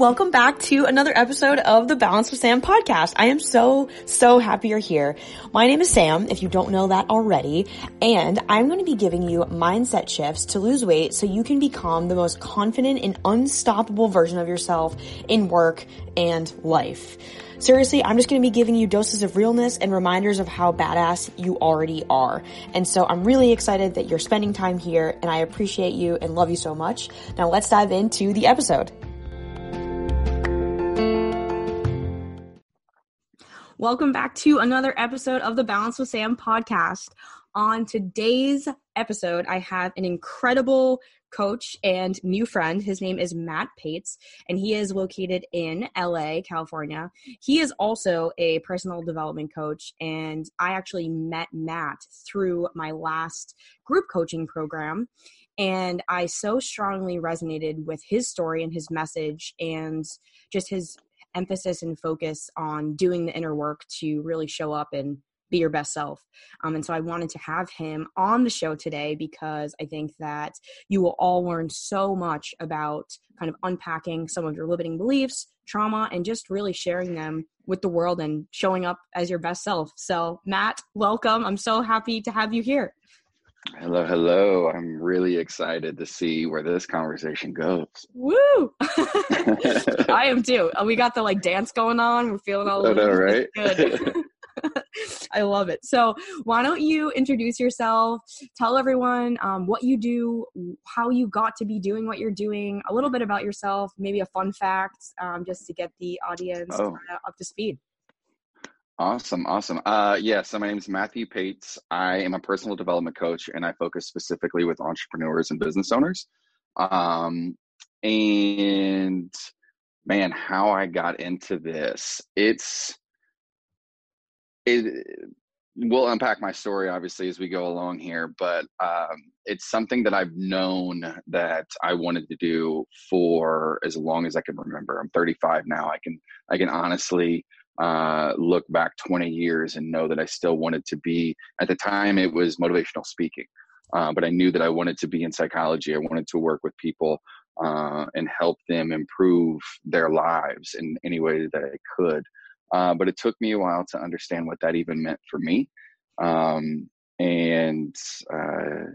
welcome back to another episode of the Balance with Sam podcast. I am so, so happy you're here. My name is Sam, if you don't know that already, and I'm going to be giving you mindset shifts to lose weight so you can become the most confident and unstoppable version of yourself in work and life. Seriously, I'm just going to be giving you doses of realness and reminders of how badass you already are. And so I'm really excited that you're spending time here and I appreciate you and love you so much. Now let's dive into the episode. Welcome back to another episode of the Balance with Sam podcast. On today's episode, I have an incredible coach and new friend. His name is Matt Paetz, and he is located in LA, California. He is also a personal development coach, and I actually met Matt through my last group coaching program. And I so strongly resonated with his story and his message and just his emphasis and focus on doing the inner work to really show up and be your best self. Um, and so I wanted to have him on the show today because I think that you will all learn so much about kind of unpacking some of your limiting beliefs, trauma, and just really sharing them with the world and showing up as your best self. So, Matt, welcome. I'm so happy to have you here. Hello, hello. I'm really excited to see where this conversation goes. Woo! I am too. We got the like dance going on. We're feeling all I know, right? good. I love it. So, why don't you introduce yourself? Tell everyone um, what you do, how you got to be doing what you're doing, a little bit about yourself, maybe a fun fact, um, just to get the audience Oh. up to speed. Awesome, awesome. Uh, yeah, so my name is Matthew Paetz. I am a personal development coach, and I focus specifically with entrepreneurs and business owners. Um, and man, how I got into this, it's it. We'll unpack my story obviously as we go along here, but um, it's something that I've known that I wanted to do for as long as I can remember. I'm 35 now. I can I can honestly uh, look back 20 years and know that I still wanted to be. At the time, it was motivational speaking, uh, but I knew that I wanted to be in psychology. I wanted to work with people uh, and help them improve their lives in any way that I could. Uh, but it took me a while to understand what that even meant for me. Um, and uh,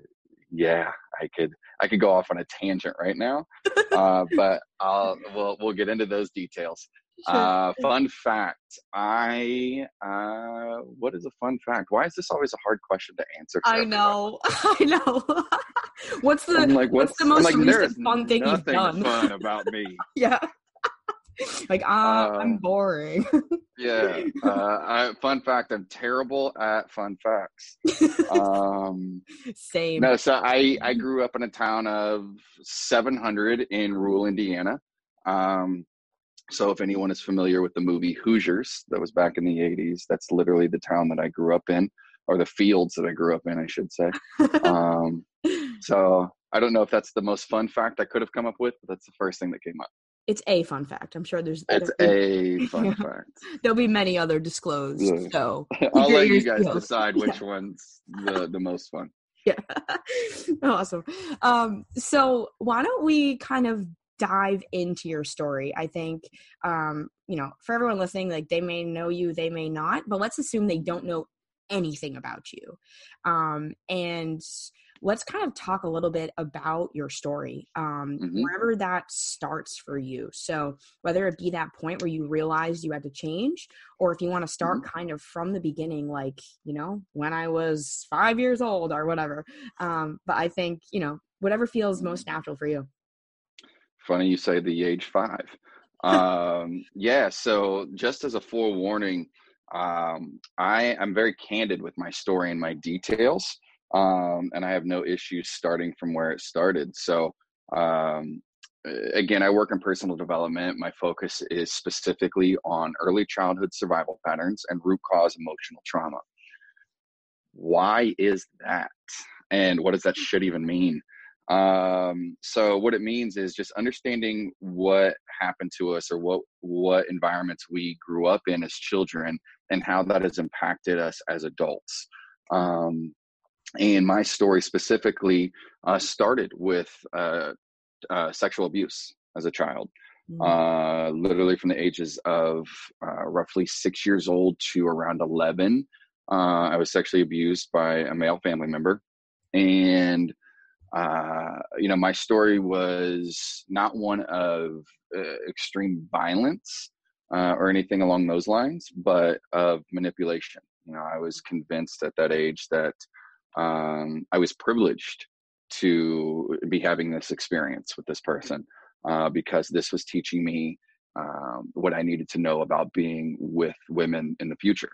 yeah, I could I could go off on a tangent right now, uh, but I'll we'll we'll get into those details. Uh, fun fact. I uh, what is a fun fact? Why is this always a hard question to answer? I know. I know. what's the I'm like, what's, the most like, recent fun thing you've done? fun about me. yeah. like uh, I'm Uh, boring. Yeah. Uh, I, fun fact. I'm terrible at fun facts. Um, Same. no, so I I grew up in a town of 700 in rural Indiana. Um, so if anyone is familiar with the movie Hoosiers, that was back in the 80s. That's literally the town that I grew up in, or the fields that I grew up in, I should say. Um, so I don't know if that's the most fun fact I could have come up with, but that's the first thing that came up. it's a fun fact. I'm sure there's It's a be- fun Yeah. fact. There'll be many other disclosed. Yeah. So I'll let you guys peeled. decide which one's the, the most fun. yeah, awesome. Um, so why don't we kind of dive into your story? I think um, you know, for everyone listening, like they may know you, they may not, but let's assume they don't know anything about you. Um, and let's kind of talk a little bit about your story, um, Mhm. wherever that starts for you. So, whether it be that point where you realized you had to change, or if you want to start kind of from the beginning, like, you know, when I was five years old or whatever. Um, but I think, you know, whatever feels most natural for you. Funny you say the age five. Um, yeah, so just as a forewarning, um, I am very candid with my story and my details, um, and I have no issues starting from where it started. So, um, again, I work in personal development. My focus is specifically on early childhood survival patterns and root cause emotional trauma. Why is that? And what does that shit even mean? Um so what it means is just understanding what happened to us or what what environments we grew up in as children and how that has impacted us as adults um and my story specifically uh started with uh, uh sexual abuse as a child mm-hmm. uh, literally from the ages of uh, roughly six years old to around 11. Uh, I was sexually abused by a male family member. And, uh, you know, my story was not one of uh, extreme violence uh, or anything along those lines, but of manipulation. You know, I was convinced at that age that um, I was privileged to be having this experience with this person uh, because this was teaching me um, what I needed to know about being with women in the future.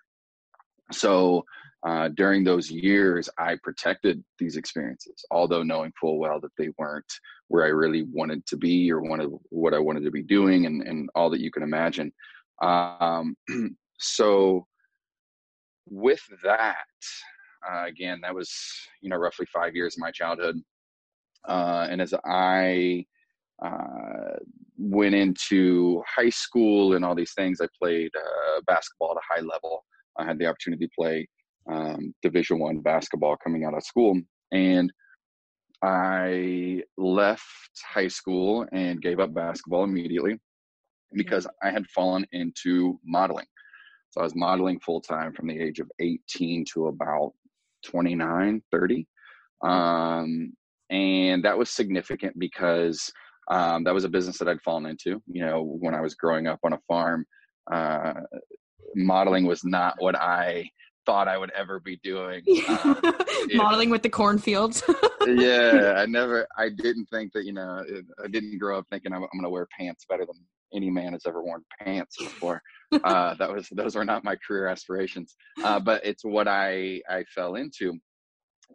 So uh, during those years, I protected these experiences, although knowing full well that they weren't where I really wanted to be or wanted what I wanted to be doing, and, and all that you can imagine. Um, so with that, uh, again, that was you know roughly five years of my childhood, uh, and as I uh, went into high school and all these things, I played uh, basketball at a high level. I had the opportunity to play um, Division One basketball coming out of school, and I left high school and gave up basketball immediately because I had fallen into modeling. So I was modeling full time from the age of 18 to about 29, 30. Um, and that was significant because um, that was a business that I'd fallen into. You know, when I was growing up on a farm, uh, modeling was not what I thought I would ever be doing. Um, modeling with the cornfields. yeah, I never, I didn't think that, you know, I didn't grow up thinking I'm, I'm going to wear pants better than any man has ever worn pants before. uh, that was, those were not my career aspirations. Uh, but it's what I, I fell into.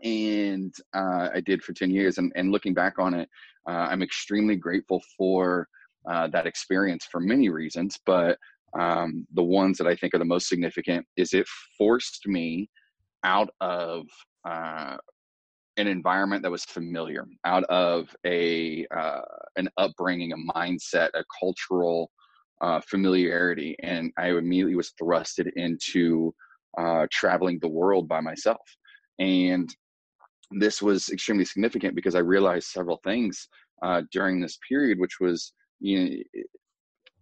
And uh, I did for 10 years. And, and looking back on it, uh, I'm extremely grateful for uh, that experience for many reasons. But um, the ones that I think are the most significant is it forced me out of uh, an environment that was familiar, out of a uh, an upbringing, a mindset, a cultural uh, familiarity, and I immediately was thrusted into uh, traveling the world by myself. And this was extremely significant because I realized several things uh, during this period, which was you know,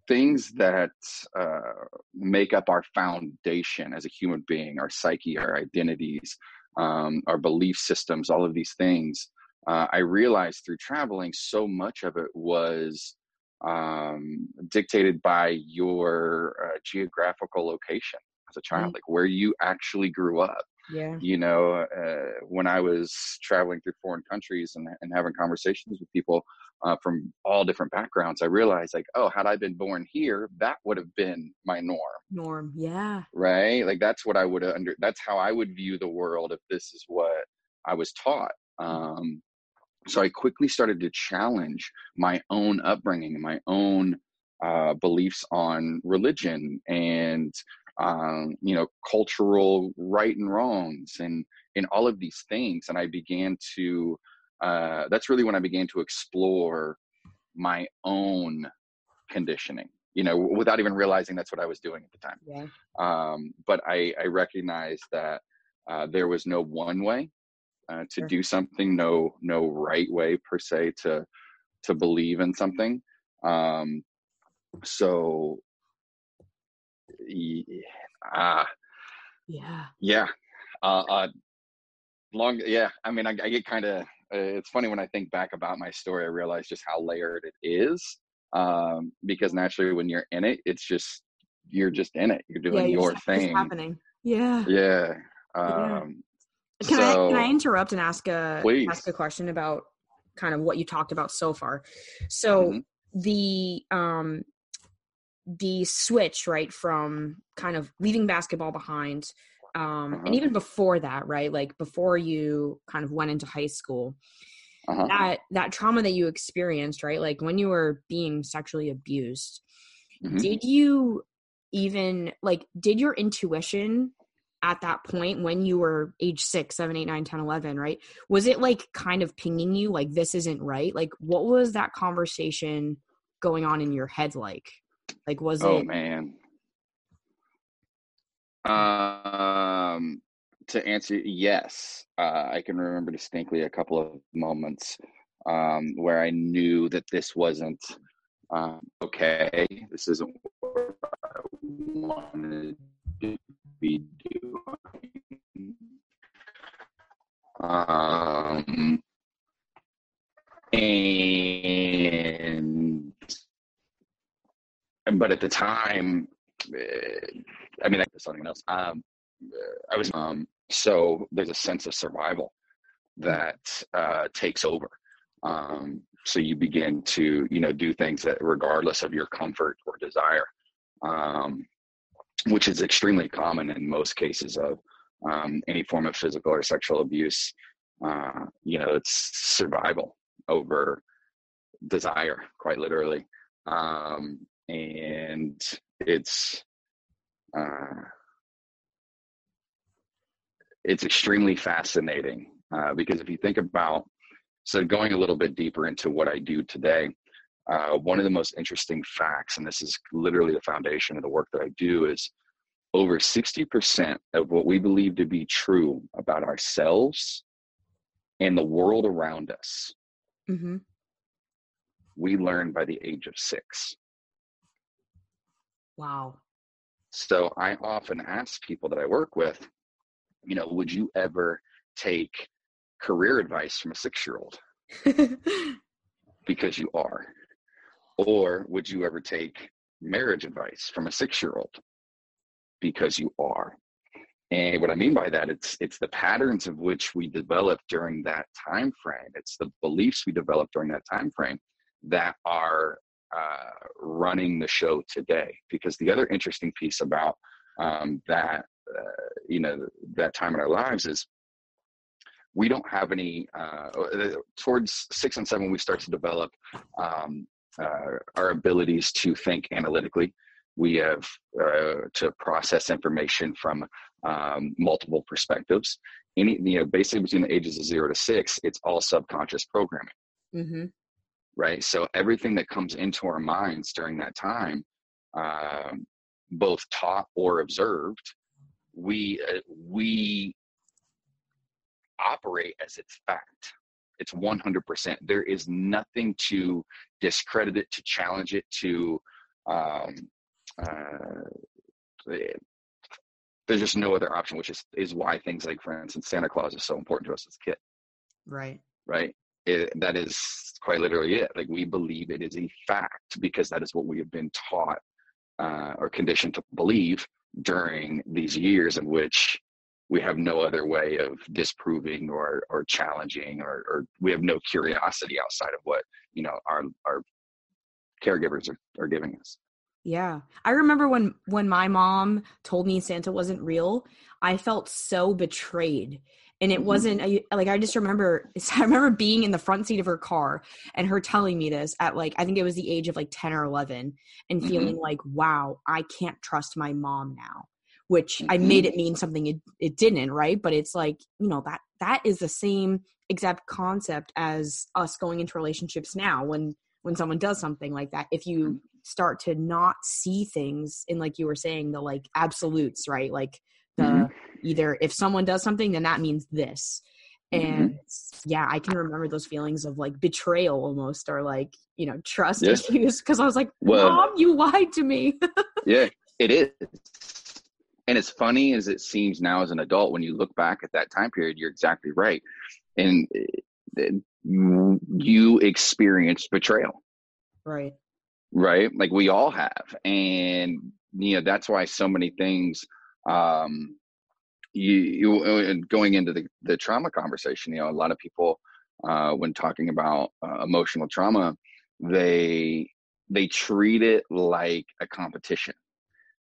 things that uh, make up our foundation as a human being, our psyche, our identities, um, our belief systems, all of these things. Uh, I realized through traveling, so much of it was um, dictated by your uh, geographical location as a child, mm-hmm. like where you actually grew up. Yeah. You know, uh, when I was traveling through foreign countries and, and having conversations with people uh, from all different backgrounds, I realized like, oh, had I been born here, that would have been my norm. Norm, yeah. Right. Like that's what I would have under. That's how I would view the world if this is what I was taught. Mm-hmm. Um, so I quickly started to challenge my own upbringing, my own uh, beliefs on religion and um, you know, cultural right and wrongs and in all of these things. And I began to, uh, that's really when I began to explore my own conditioning, you know, without even realizing that's what I was doing at the time. Yeah. Um, but I, I recognized that uh, there was no one way uh, to sure. do something, no, no right way per se to, to believe in something. Um, so uh, yeah. Yeah. Uh, uh, long. Yeah. I mean, I, I get kind of. Uh, it's funny when I think back about my story. I realize just how layered it is. Um, because naturally, when you're in it, it's just you're just in it. You're doing yeah, your thing. happening. Yeah. Yeah. Um, yeah. Can so, I can I interrupt and ask a please. ask a question about kind of what you talked about so far? So mm-hmm. the um the switch right from kind of leaving basketball behind um, uh-huh. and even before that right like before you kind of went into high school uh-huh. that that trauma that you experienced right like when you were being sexually abused mm-hmm. did you even like did your intuition at that point when you were age 6 7 8 9 10 11 right was it like kind of pinging you like this isn't right like what was that conversation going on in your head like like, was oh, it? Oh man. Um, to answer, yes, uh, I can remember distinctly a couple of moments um, where I knew that this wasn't um, okay, this isn't what I wanted to be doing. Um, and but at the time, uh, I mean, I something else. Um, I was um, so there's a sense of survival that uh, takes over. Um, so you begin to you know do things that regardless of your comfort or desire, um, which is extremely common in most cases of um, any form of physical or sexual abuse. Uh, you know, it's survival over desire, quite literally. Um, and it's uh, it's extremely fascinating uh, because if you think about so going a little bit deeper into what I do today, uh, one of the most interesting facts, and this is literally the foundation of the work that I do, is over 60% of what we believe to be true about ourselves and the world around us, mm-hmm. we learn by the age of six. Wow. So I often ask people that I work with, you know, would you ever take career advice from a six year old? because you are. Or would you ever take marriage advice from a six year old? Because you are. And what I mean by that, it's it's the patterns of which we develop during that time frame. It's the beliefs we develop during that time frame that are uh, running the show today. Because the other interesting piece about um, that, you know, that time in our lives is we don't have any. Uh, towards six and seven, we start to develop um, uh, our abilities to think analytically. We have uh, to process information from um, multiple perspectives. Any, you know, basically between the ages of zero to six, it's all subconscious programming. Mm-hmm right? So everything that comes into our minds during that time, um, both taught or observed, we uh, we operate as its fact. It's 100%. There is nothing to discredit it, to challenge it, to um, uh, there's just no other option, which is is why things like, for instance, Santa Claus is so important to us as a kid. Right. Right it, that is quite literally it. Like we believe it is a fact because that is what we have been taught uh, or conditioned to believe during these years in which we have no other way of disproving or or challenging or, or we have no curiosity outside of what you know our our caregivers are, are giving us. Yeah. I remember when when my mom told me santa wasn't real i felt so betrayed and it mm-hmm. wasn't a, like i just remember i remember being in the front seat of her car and her telling me this at like i think it was the age of like 10 or 11 and mm-hmm. feeling like wow i can't trust my mom now which mm-hmm. i made it mean something it, it didn't right but it's like you know that that is the same exact concept as us going into relationships now when when someone does something like that if you mm-hmm. start to not see things in like you were saying the like absolutes right like the mm-hmm. Either if someone does something then that means this. Mm-hmm. and mm-hmm. yeah i can remember those feelings of like betrayal almost or like you know trust yeah. issues because i was like well, mom you lied to me. Yeah it is. And as funny as it seems now as an adult when you look back at that time period you're exactly right. And eh, you experienced betrayal. Right. Right? Like we all have. And you know that's why so many things um, you, you uh, going into the, the trauma conversation, you know, a lot of people, uh, when talking about uh, emotional trauma, they, they treat it like a competition,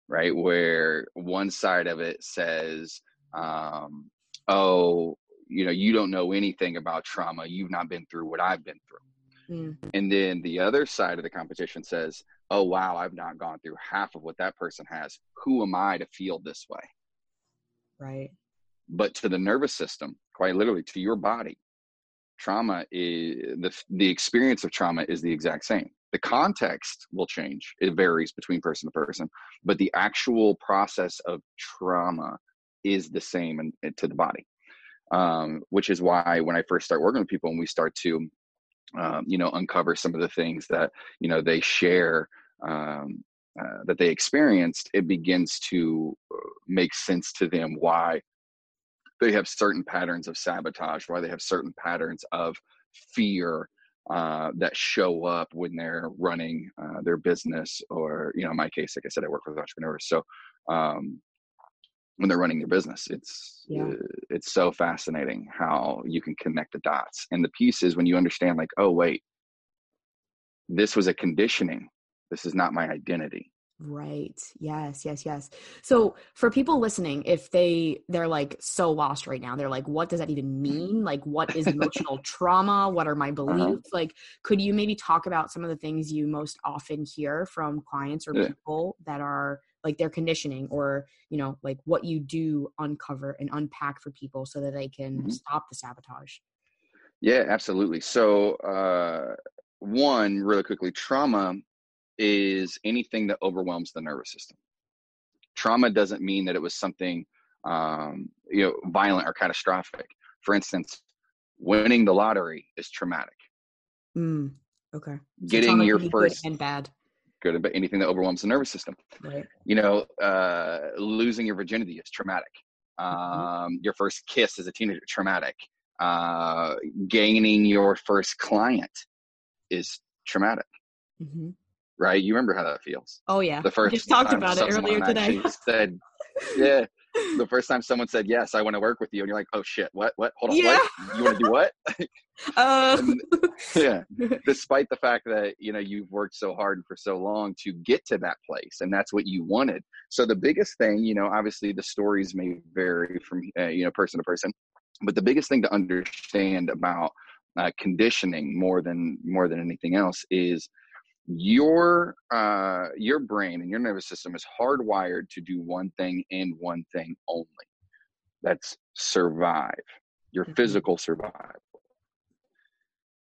right? Where one side of it says, um, oh, you know, you don't know anything about trauma. You've not been through what I've been through. Mm. And then the other side of the competition says, oh wow i've not gone through half of what that person has who am i to feel this way right. but to the nervous system quite literally to your body trauma is the the experience of trauma is the exact same. The context will change. It varies between person to person but the actual process of trauma is the same in, to the body um, which is why when i first start working with people and we start to um, you know uncover some of the things that you know they share um, uh, that they experienced it begins to uh, make sense to them why they have certain patterns of sabotage why they have certain patterns of fear uh, that show up when they're running uh, their business or you know in my case like i said i work with entrepreneurs so um, when they're running their business it's yeah. uh, it's so fascinating how you can connect the dots and the piece is when you understand like oh wait this was a conditioning this is not my identity Right. Yes, yes, yes. So for people listening, if they they're like so lost right now, they're like, what does that even mean? Like what is emotional trauma? What are my uh-huh. beliefs? Uh-huh. Like could you maybe talk about some of the things you most often hear from clients or yeah. people that are like their conditioning or, you know, like what you do uncover and unpack for people so that they can mm-hmm. stop the sabotage? Yeah, absolutely. So uh one really quickly trauma is anything that overwhelms the nervous system. Trauma doesn't mean that it was something um, you know violent or catastrophic. For instance, winning the lottery is traumatic. Mm, okay. Getting so your first and bad. Good, but anything that overwhelms the nervous system. Right. You know, uh, losing your virginity is traumatic. Mm-hmm. Um, mm-hmm. Your first kiss as a teenager, traumatic. Uh, gaining your first client is traumatic. Mm-hmm right? You remember how that feels. Oh yeah. The first we just talked about it earlier today. said, yeah. The first time someone said yes, I want to work with you, and you're like, oh shit, what, what? Hold on, yeah. what? You want to do what? uh. and, yeah. Despite the fact that you know you've worked so hard for so long to get to that place, and that's what you wanted. So the biggest thing, you know, obviously the stories may vary from uh, you know person to person, but the biggest thing to understand about uh, conditioning more than more than anything else is your uh, your brain and your nervous system is hardwired to do one thing and one thing only. That's survive your mm-hmm. physical survival.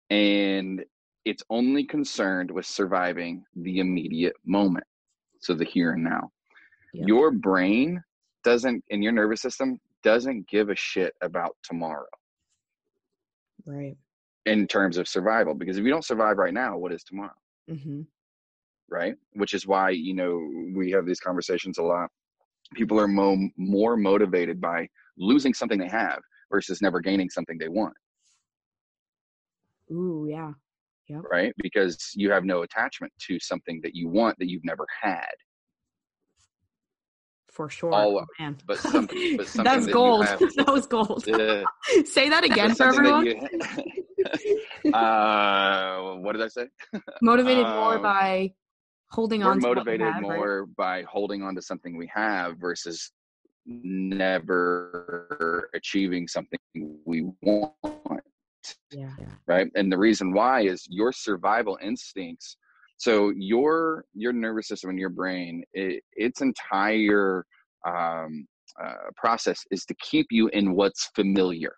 And it's only concerned with surviving the immediate moment so the here and now. Yep. your brain doesn't and your nervous system doesn't give a shit about tomorrow. Right. In terms of survival because if you don't survive right now what is tomorrow Mm-hmm. Right. Which is why, you know, we have these conversations a lot. People are mo- more motivated by losing something they have versus never gaining something they want. Ooh, yeah. Yep. Right? Because you have no attachment to something that you want that you've never had. For sure. All, oh, man. But, some, but something That's that gold. Have, that was gold. Uh, Say that again for everyone. uh, what did I say? Motivated more um, by holding on. We're motivated have, more right? by holding on to something we have versus never achieving something we want. Yeah. Right. And the reason why is your survival instincts. So your your nervous system and your brain, it, its entire um, uh, process is to keep you in what's familiar,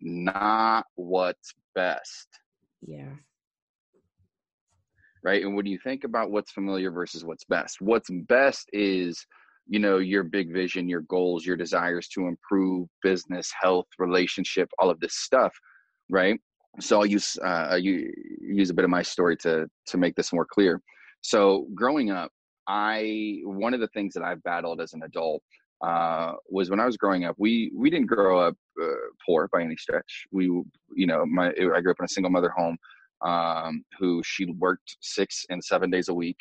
not what's best. Yeah. Right. And when you think about what's familiar versus what's best, what's best is, you know, your big vision, your goals, your desires to improve business, health, relationship, all of this stuff. Right. So I'll use uh, use a bit of my story to to make this more clear. So growing up, I one of the things that I've battled as an adult uh, was when I was growing up. We we didn't grow up uh, poor by any stretch. We you know my I grew up in a single mother home um, who she worked six and seven days a week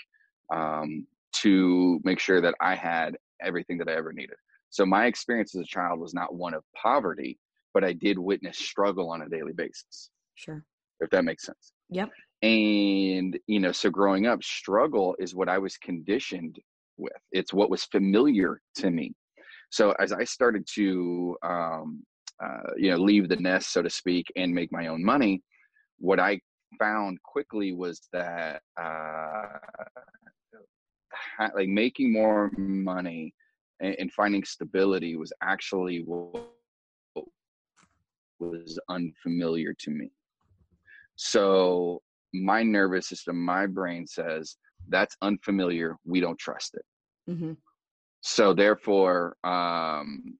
um, to make sure that I had everything that I ever needed. So my experience as a child was not one of poverty, but I did witness struggle on a daily basis. Sure. If that makes sense. Yep. And you know, so growing up, struggle is what I was conditioned with. It's what was familiar to me. So as I started to, um, uh, you know, leave the nest, so to speak, and make my own money, what I found quickly was that uh, like making more money and, and finding stability was actually what was unfamiliar to me. So my nervous system, my brain says that's unfamiliar. We don't trust it. Mm-hmm so therefore um,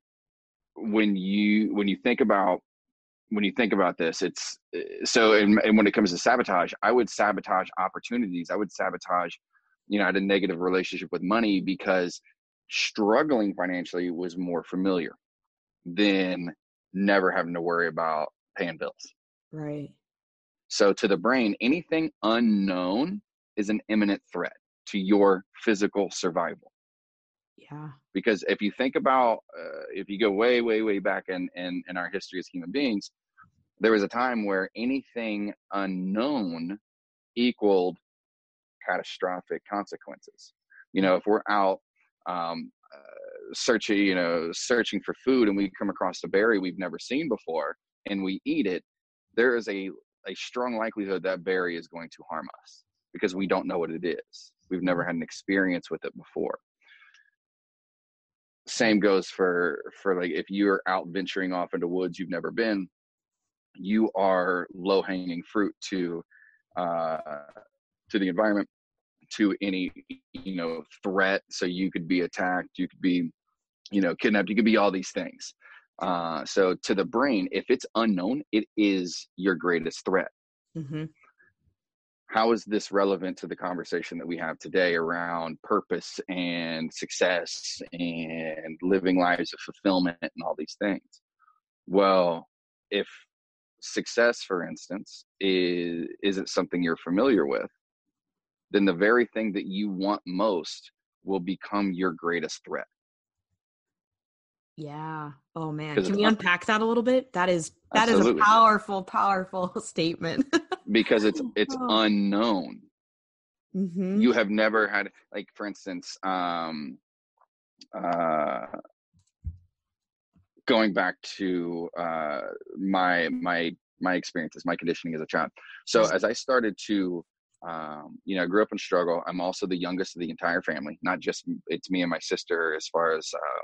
when you when you think about when you think about this, it's so. And, and when it comes to sabotage, I would sabotage opportunities. I would sabotage. You know, I had a negative relationship with money because struggling financially was more familiar than never having to worry about paying bills. Right. So to the brain, anything unknown is an imminent threat to your physical survival. Yeah. Because if you think about, uh, if you go way, way, way back in, in, in our history as human beings, there was a time where anything unknown equaled catastrophic consequences. You know, if we're out um, uh, searching, you know, searching for food and we come across a berry we've never seen before and we eat it, there is a, a strong likelihood that berry is going to harm us because we don't know what it is. We've never had an experience with it before. Same goes for for like if you're out venturing off into woods you've never been, you are low hanging fruit to uh, to the environment, to any you know threat. So you could be attacked, you could be you know kidnapped, you could be all these things. Uh, so to the brain, if it's unknown, it is your greatest threat. Mm-hmm. How is this relevant to the conversation that we have today around purpose and success and living lives of fulfillment and all these things? Well if success for instance is isn't something you're familiar with then the very thing that you want most will become your greatest threat yeah. Oh man. Can we unpack that a little bit? That is that Absolutely. is a powerful, powerful statement. because it's it's oh. unknown. Mm-hmm. You have never had like for instance, um uh going back to uh my my my experiences, my conditioning as a child. So as I started to um, you know, I grew up in struggle. I'm also the youngest of the entire family, not just it's me and my sister as far as uh,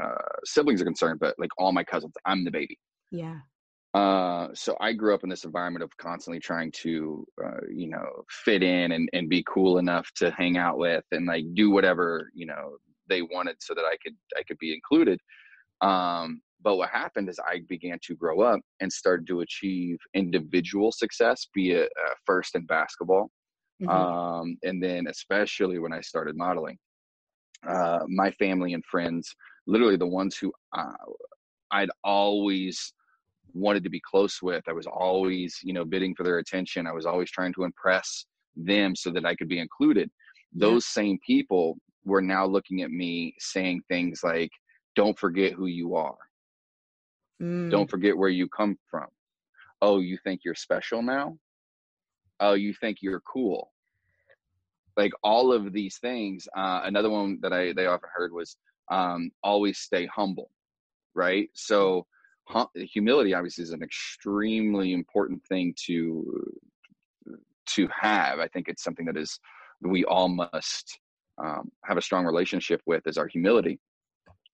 uh, siblings are concerned, but like all my cousins, I'm the baby. Yeah. Uh, so I grew up in this environment of constantly trying to, uh, you know, fit in and, and be cool enough to hang out with and like do whatever, you know, they wanted so that I could, I could be included. Um, but what happened is I began to grow up and start to achieve individual success, be it uh, first in basketball. Mm-hmm. Um, and then especially when I started modeling, uh, my family and friends literally the ones who uh, I'd always wanted to be close with. I was always, you know, bidding for their attention. I was always trying to impress them so that I could be included. Those yeah. same people were now looking at me saying things like, don't forget who you are. Mm. Don't forget where you come from. Oh, you think you're special now? Oh, you think you're cool. Like all of these things. Uh, another one that I they often heard was, um, always stay humble, right? So hum- humility obviously is an extremely important thing to to have. I think it's something that is we all must um, have a strong relationship with is our humility.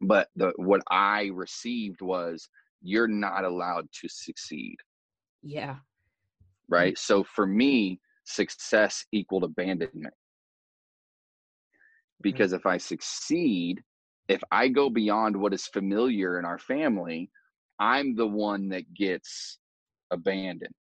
But the what I received was you're not allowed to succeed. Yeah. Right. So for me, success equaled abandonment. Because if I succeed, if I go beyond what is familiar in our family, I'm the one that gets abandoned.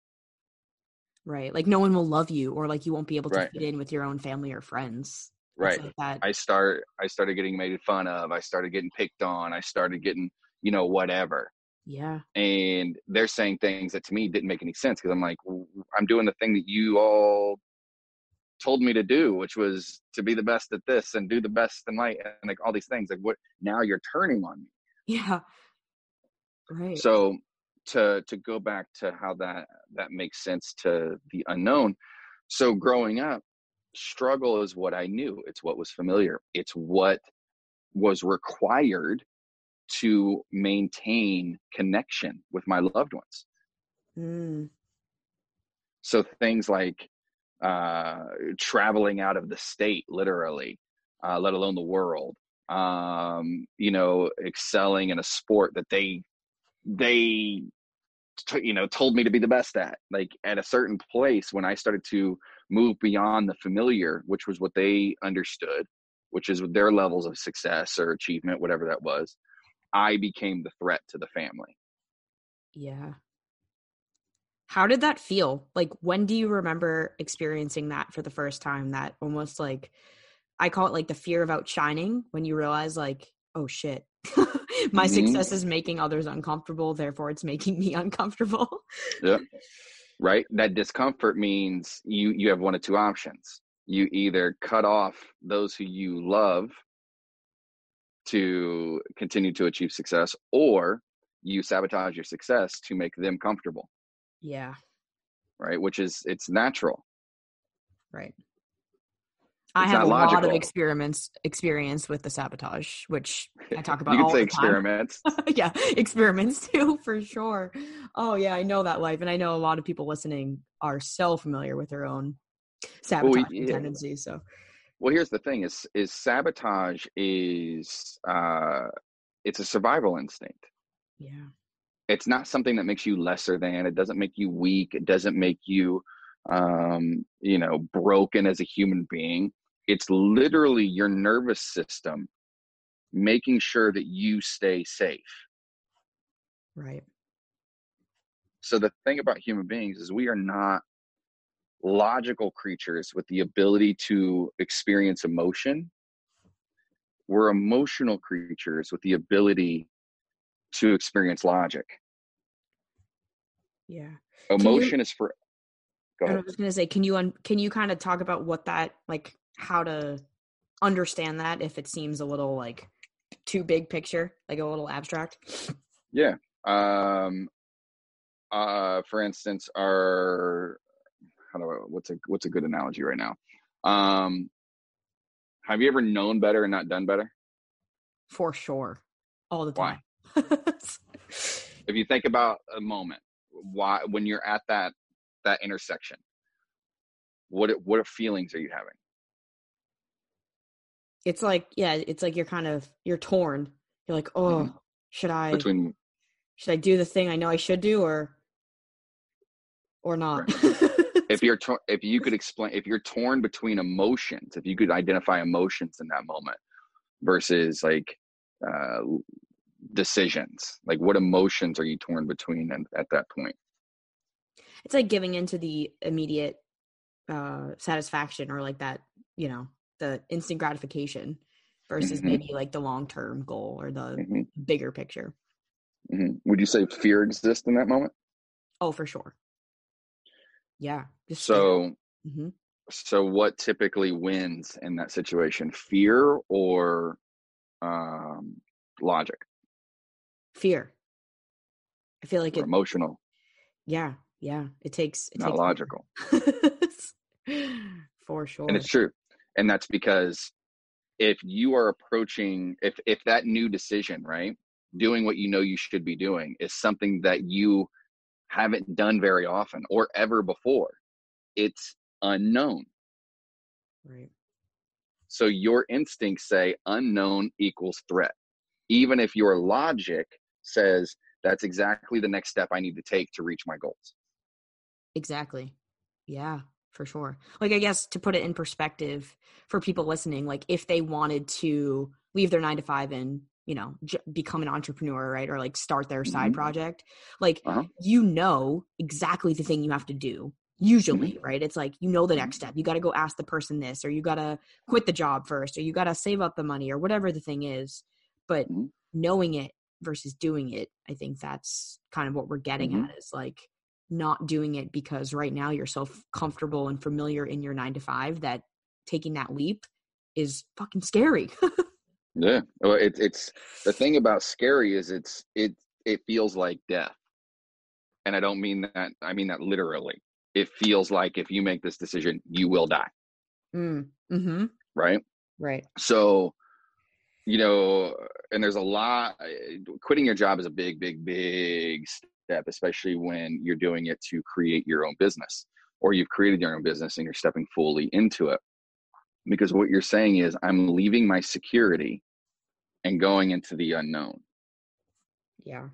Right. Like no one will love you or like you won't be able to right. fit in with your own family or friends. Right. Like I start I started getting made fun of. I started getting picked on. I started getting, you know, whatever. Yeah. And they're saying things that to me didn't make any sense because I'm like, I'm doing the thing that you all told me to do, which was to be the best at this and do the best in life and like all these things. Like what now you're turning on me. Yeah. Right. So to to go back to how that that makes sense to the unknown. So growing up, struggle is what I knew. It's what was familiar. It's what was required to maintain connection with my loved ones. Mm. So things like uh, traveling out of the state, literally, uh, let alone the world. Um, you know, excelling in a sport that they they t- you know told me to be the best at. Like at a certain place, when I started to move beyond the familiar, which was what they understood, which is their levels of success or achievement, whatever that was, I became the threat to the family. Yeah. How did that feel? Like, when do you remember experiencing that for the first time? That almost like, I call it like the fear of outshining when you realize, like, oh shit, my mm-hmm. success is making others uncomfortable. Therefore, it's making me uncomfortable. yeah. Right. That discomfort means you you have one of two options. You either cut off those who you love to continue to achieve success, or you sabotage your success to make them comfortable. Yeah. Right. Which is, it's natural. Right. I have a logical. lot of experiments experience with the sabotage, which I talk about. you can say experiments. yeah, experiments too, for sure. Oh yeah, I know that life, and I know a lot of people listening are so familiar with their own sabotage well, yeah. tendencies. So, well, here's the thing: is is sabotage is uh, it's a survival instinct. Yeah it's not something that makes you lesser than it doesn't make you weak it doesn't make you um, you know broken as a human being. It's literally your nervous system making sure that you stay safe. Right. So the thing about human beings is we are not logical creatures with the ability to experience emotion. We're emotional creatures with the ability to experience logic. Yeah. Emotion you, is for I was going to say can you un, can you kind of talk about what that like how to understand that if it seems a little like too big picture, like a little abstract? Yeah. Um uh for instance our how do I what's a what's a good analogy right now? Um have you ever known better and not done better? For sure. All the time. Why? if you think about a moment, why when you're at that that intersection, what what feelings are you having? It's like yeah, it's like you're kind of you're torn. You're like, oh, mm-hmm. should I between should I do the thing I know I should do or or not? Right. if you're tor- if you could explain if you're torn between emotions, if you could identify emotions in that moment versus like uh, decisions like what emotions are you torn between and at that point it's like giving into the immediate uh satisfaction or like that you know the instant gratification versus mm-hmm. maybe like the long term goal or the mm-hmm. bigger picture mm-hmm. would you say fear exists in that moment oh for sure yeah so mm-hmm. so what typically wins in that situation fear or um logic fear. I feel like it, emotional. Yeah, yeah. It takes it not takes logical. For sure. And it's true. And that's because if you are approaching if if that new decision, right? Doing what you know you should be doing is something that you haven't done very often or ever before. It's unknown. Right. So your instincts say unknown equals threat. Even if your logic says that's exactly the next step I need to take to reach my goals. Exactly. Yeah, for sure. Like, I guess to put it in perspective for people listening, like if they wanted to leave their nine to five and, you know, j- become an entrepreneur, right? Or like start their mm-hmm. side project, like, uh-huh. you know exactly the thing you have to do usually mm-hmm. right it's like you know the next mm-hmm. step you got to go ask the person this or you got to quit the job first or you got to save up the money or whatever the thing is but mm-hmm. knowing it versus doing it i think that's kind of what we're getting mm-hmm. at is like not doing it because right now you're so f- comfortable and familiar in your 9 to 5 that taking that leap is fucking scary. Yeah. Well it, it's the thing about scary is it's it it feels like death. And i don't mean that i mean that literally. It feels like if you make this decision you will die. Mm. mm-hmm. right? Right. So you know, and there's a lot. Eh, quitting your job is a big, big, big step, especially when you're doing it to create your own business or you've created your own business and you're stepping fully into it. Because what you're saying is, I'm leaving my security and going into the unknown. Yeah.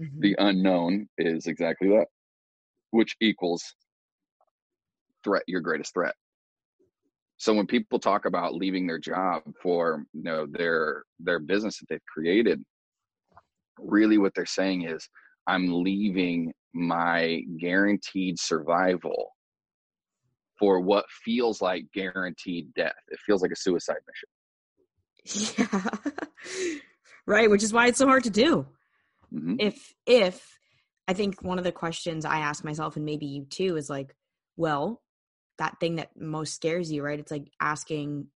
Mm-hmm. The unknown is exactly that, which equals threat, your greatest threat. So when people talk about leaving their job for you know their their business that they've created, really what they're saying is I'm leaving my guaranteed survival for what feels like guaranteed death. It feels like a suicide mission. Yeah. right, which is why it's so hard to do. Mm-hmm. If if I think one of the questions I ask myself and maybe you too is like, well, that thing that most scares you, right? It's like asking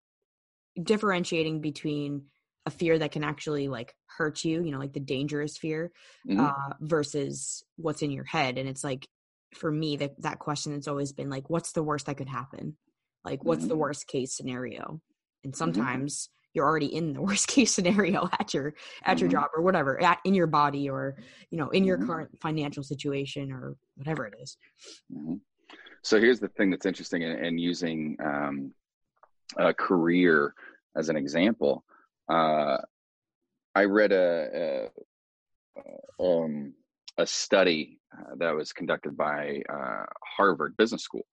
differentiating between a fear that can actually like hurt you, you know, like the dangerous fear, Mm-hmm. uh, versus what's in your head. And it's like, for me, that that question has always been like, what's the worst that could happen? Like, what's the Mhm. worst case scenario? And Mm-hmm. sometimes you're already in the worst case scenario at your at your Mhm. job or whatever, at, in your body or you know, in your Mhm. current financial situation or whatever it is. So here's the thing that's interesting, and, and using um, a career as an example. Uh, I read a a, um, a study uh, that was conducted by uh, Harvard Business School.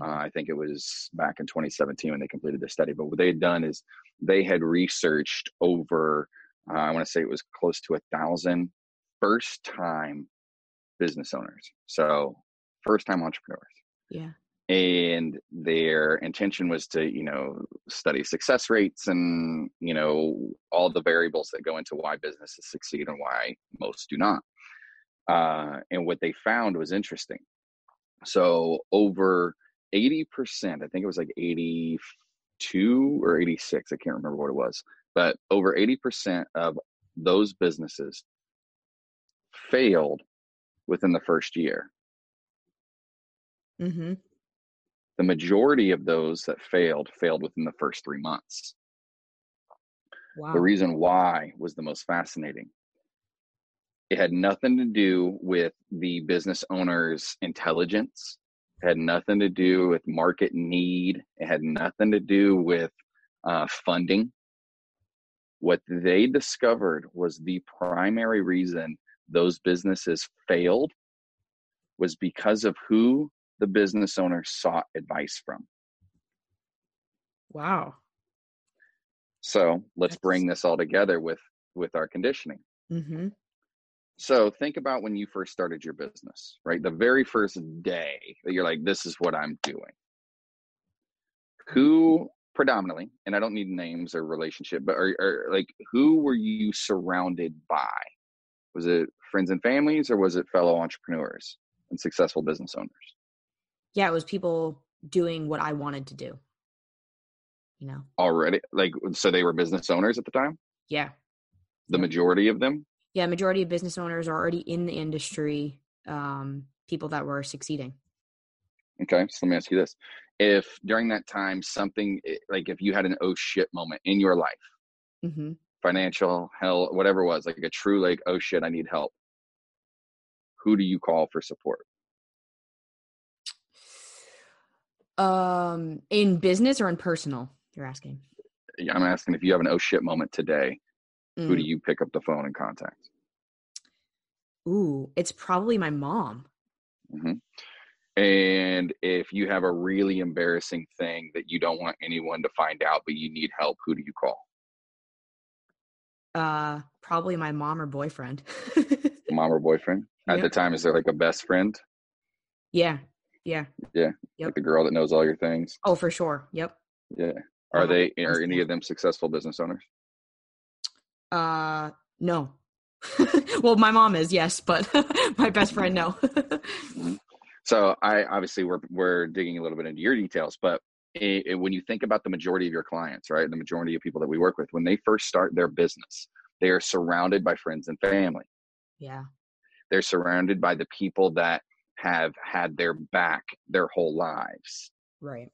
Uh, I think it was back in 2017 when they completed the study. But what they had done is they had researched over, uh, I want to say it was close to a thousand first time business owners. So first time entrepreneurs Yeah. and their intention was to you know study success rates and you know all the variables that go into why businesses succeed and why most do not. Uh, and what they found was interesting. So over 80% i think it was like 82 or 86 i can't remember what it was but over 80% of those businesses failed within the first year Mm-hmm. the majority of those that failed failed within the first three months. Wow. The reason why was the most fascinating. It had nothing to do with the business owner's intelligence. It had nothing to do with market need. It had nothing to do with uh, funding. What they discovered was the primary reason those businesses failed was because of who the business owner sought advice from. wow. So let's bring this all together with with our conditioning. Mm-hmm. So think about when you first started your business, right? The very first day that you're like, this is what I'm doing. Who predominantly, and I don't need names or relationship, but are, are like who were you surrounded by? Was it friends and families or was it fellow entrepreneurs and successful business owners? Yeah, it was people doing what I wanted to do. You know. Already like so they were business owners at the time? Yeah. The Yep. majority of them? Yeah. Majority of business owners are already in the industry. Um, people that were succeeding. Okay, so let me ask you this: If during that time something eh, like if you had an oh shit moment in your life, Mm-hmm. financial, hell, whatever it was, like a true like oh shit, I need help. Who do you call for support? Um, in business or in personal? You're asking. Yeah, I'm asking if you have an oh shit moment today, who do Mm. you pick up the phone and contact? Ooh, it's probably my mom. hmm And if you have a really embarrassing thing that you don't want anyone to find out, but you need help, who do you call? Uh, probably my mom or boyfriend. Mom or boyfriend? At Yeah. the time, is there like a best friend, yeah. Yeah. Yeah. Yep. like the girl that knows all your things? Oh, for sure. Yep. Yeah. Are Uh-huh. they? Are any of them successful business owners? Uh, no. well, my mom is, yes, but my best friend, no. So I obviously we're we're digging a little bit into your details, but i i- when you think about the majority of your clients, right, the majority of people that we work with, when they first start their business, they are surrounded by friends and family. yeah. They're surrounded by the people that have had their back their whole lives. Right.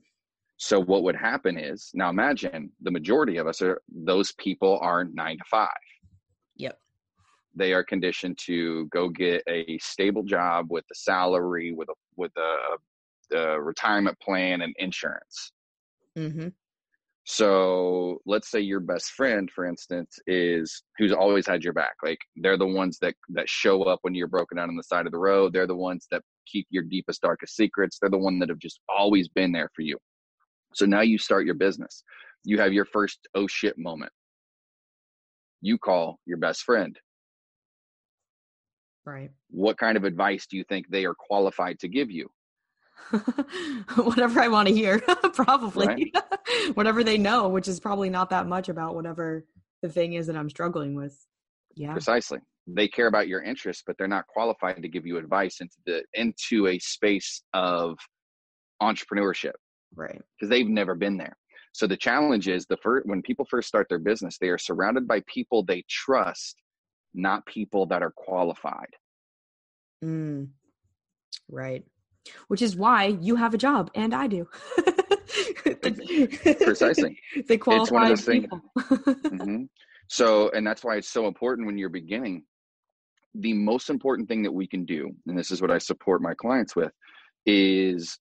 So what would happen is now imagine the majority of us are those people are nine to five. Yep. They are conditioned to go get a stable job with a salary, with a with a, a retirement plan and insurance. Mm-hmm. So let's say your best friend, for instance, is who's always had your back. Like they're the ones that that show up when you're broken down on the side of the road. They're the ones that keep your deepest, darkest secrets. They're the one that have just always been there for you. So now you start your business. You have your first oh shit moment. You call your best friend. Right. What kind of advice do you think they are qualified to give you? whatever I want to hear, probably. Whatever they know, which is probably not that much about whatever the thing is that I'm struggling with. Yeah. Precisely. They care about your interests, but they're not qualified to give you advice into the into a space of entrepreneurship. Right. Because they've never been there. So the challenge is the first when people first start their business, they are surrounded by people they trust, not people that are qualified. Mm. Right. Which is why you have a job and I do. Precisely. they qualify it's people. mm-hmm. So, and that's why it's so important when you're beginning. The most important thing that we can do, and this is what I support my clients with, is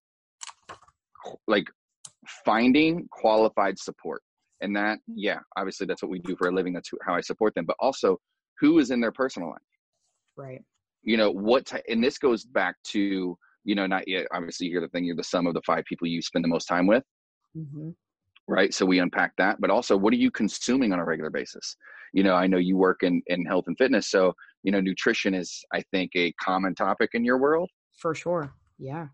like finding qualified support. And that, yeah, obviously that's what we do for a living. That's how I support them. But also, who is in their personal life? Right. You know, what, t- and this goes back to, you know, not yet, obviously, you're the thing, you're the sum of the five people you spend the most time with. Mm-hmm. Right. So we unpack that. But also, what are you consuming on a regular basis? You know, I know you work in, in health and fitness. So, you know, nutrition is, I think, a common topic in your world. For sure. Yeah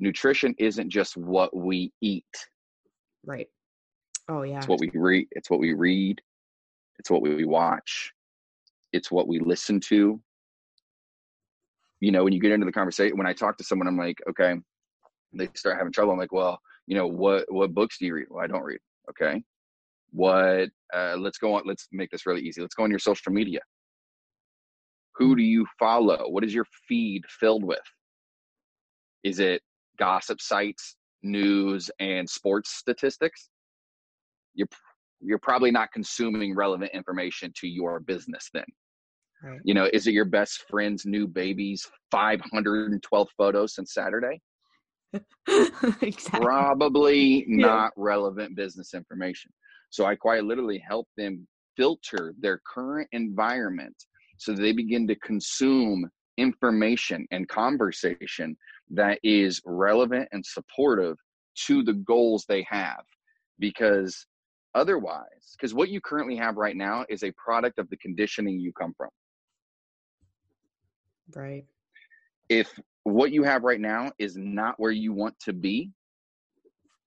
nutrition isn't just what we eat. Right. Oh yeah. It's what we read. It's what we read. It's what we watch. It's what we listen to. You know, when you get into the conversation, when I talk to someone, I'm like, okay, they start having trouble. I'm like, well, you know, what what books do you read? Well, I don't read. Okay. What? Uh, let's go on. Let's make this really easy. Let's go on your social media. Who do you follow? What is your feed filled with? Is it gossip sites, news, and sports statistics, you're you're probably not consuming relevant information to your business then. Right. You know, is it your best friend's new baby's 512 photos since Saturday? exactly. Probably yeah. not relevant business information. So I quite literally help them filter their current environment so they begin to consume information and conversation that is relevant and supportive to the goals they have. Because otherwise because what you currently have right now is a product of the conditioning you come from. Right. If what you have right now is not where you want to be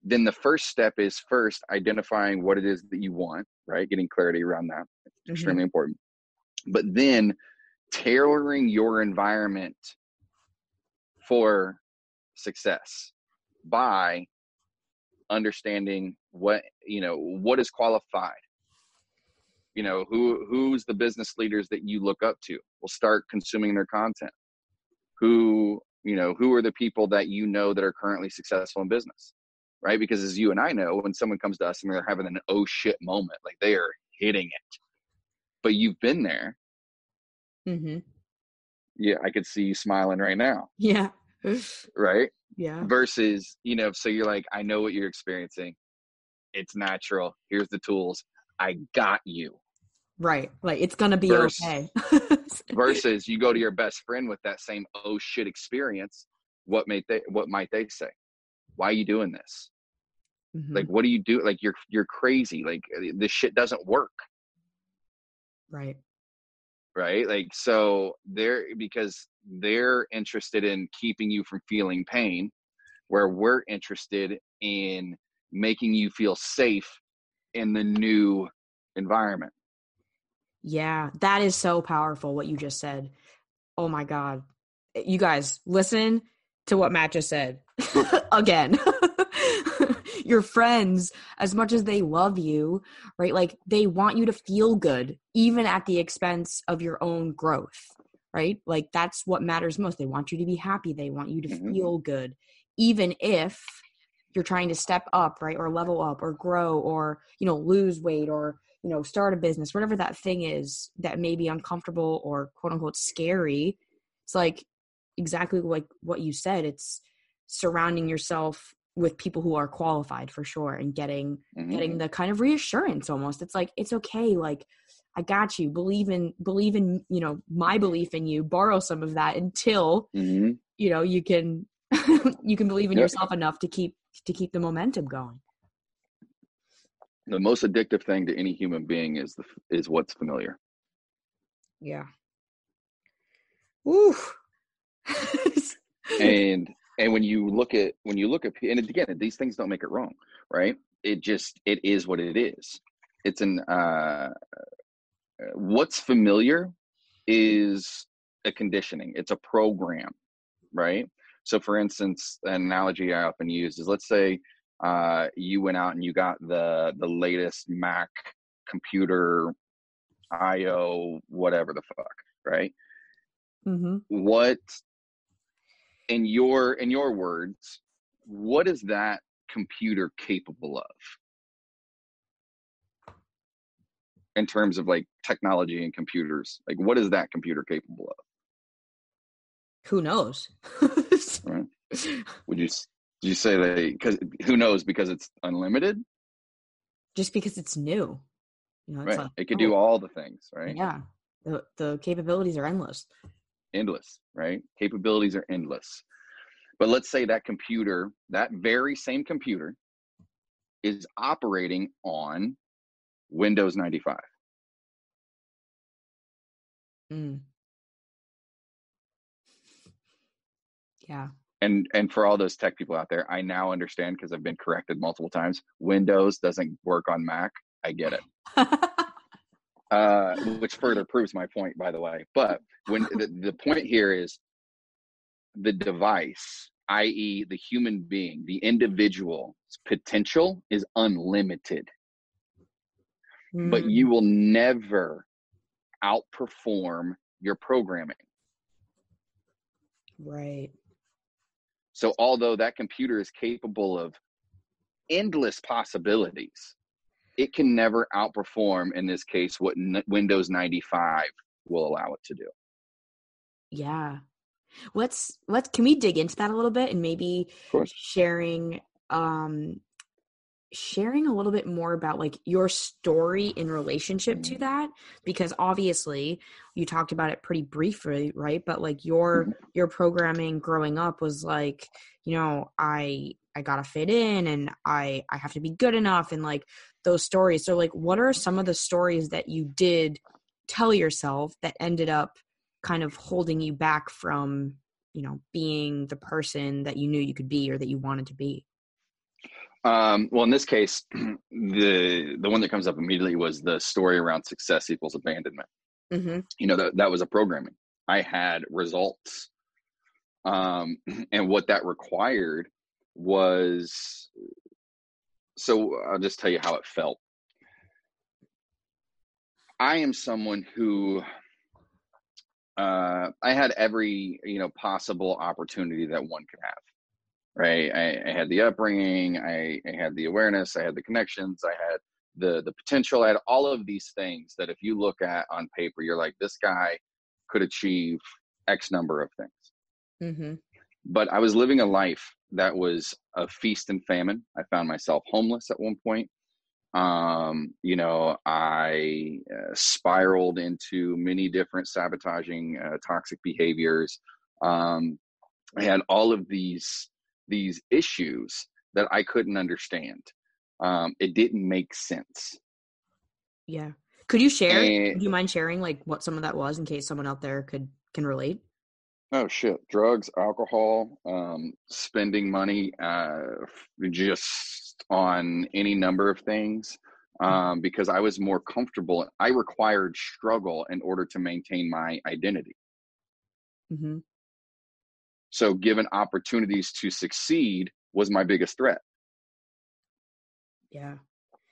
then the first step is first identifying what it is that you want right? Getting clarity around that. It's mm-hmm. extremely important but then tailoring your environment for success by understanding what you know what is qualified. You know who who's the business leaders that you look up to will start consuming their content. Who you know who are the people that you know that are currently successful in business right? Because as you and i know when someone comes to us and they're having an oh shit moment like they are hitting it but you've been there mm-hmm yeah, I could see you smiling right now. Yeah. right? Yeah. Versus, you know, so you're like, I know what you're experiencing. It's natural. Here's the tools. I got you. Right. Like it's gonna be versus, okay. versus you go to your best friend with that same oh shit experience. What might they what might they say? Why are you doing this? Mm-hmm. Like what do you do? Like you're you're crazy. Like this shit doesn't work. Right. Right? Like so they're because they're interested in keeping you from feeling pain where we're interested in making you feel safe in the new environment. Yeah that is so powerful what you just said. Oh my god. Eh, you guys listen to what matt just said again your friends as much as they love you right? Like they want you to feel good even at the expense of your own growth right? Like that's what matters most. They want you to be happy. They want you to mm-hmm. feel good even if you're trying to step up right? Or level up or grow or you know lose weight or you know start a business whatever that thing is that may be uncomfortable or quote unquote scary. It's like exactly like what you said. It's surrounding yourself with people who are qualified for sure and getting mm-hmm. getting the kind of reassurance almost. It's like it's okay like i got you. Believe in believe in you know my belief in you. Borrow some of that until mm-hmm. you know you can you can believe in yourself enough to keep to keep the momentum going. The most addictive thing to any human being is the is what's familiar. Yeah. Ooh. and and when you look at when you look at and again these things don't make it wrong right? It just it is what it is. It's an uh what's familiar is a conditioning. It's a program right? So for instance an analogy i often use is let's say uh, you went out and you got the the latest mac computer io whatever the fuck right? Mm-hmm. what in your in your words what is that computer capable of in terms of like technology and computers like what is that computer capable of who knows right would you did you say that because who knows because it's unlimited just because it's new you know, right. Like, it could oh, do all the things, right? Yeah. The the capabilities are endless. Endless, right? Capabilities are endless. But let's say that computer, that very same computer, is operating on Windows 95. Mm. Yeah. And and for all those tech people out there, I now understand because I've been corrected multiple times. Windows doesn't work on Mac. I get it. uh, which further proves my point, by the way. But when the, the point here is the device, i.e., the human being, the individual's potential is unlimited. Mm. But you will never outperform your programming. Right. So, although that computer is capable of endless possibilities, it can never outperform in this case what N- Windows 95 will allow it to do. Yeah. Let's let's can we dig into that a little bit and maybe sharing um sharing a little bit more about like your story in relationship to mm-hmm. that because obviously you talked about it pretty briefly right but like your mm-hmm. your programming growing up was like you know i i gotta fit in and i i have to be good enough and like those stories so like what are some of the stories that you did tell yourself that ended up kind of holding you back from you know being the person that you knew you could be or that you wanted to be um, well, in this case, the the one that comes up immediately was the story around success equals abandonment. Mm-hmm. You know that that was a programming. I had results, um, and what that required was. So I'll just tell you how it felt. I am someone who uh, I had every you know possible opportunity that one could have right? I, I had the upbringing, I, I, had the awareness, I had the connections, I had the the potential, I had all of these things that if you look at on paper, you're like, this guy could achieve X number of things. Mm-hmm. But I was living a life that was a feast and famine. I found myself homeless at one point. Um, you know, I uh, spiraled into many different sabotaging, uh, toxic behaviors. Um, I had all of these these issues that I couldn't understand. Um, it didn't make sense. Yeah. Could you share? And, do you mind sharing like what some of that was in case someone out there could can relate? Oh shit! Drugs, alcohol, um, spending money, uh, just on any number of things. Mm. Um, because I was more comfortable. I required struggle in order to maintain my identity. Mm-hmm. So, given opportunities to succeed was my biggest threat. Yeah.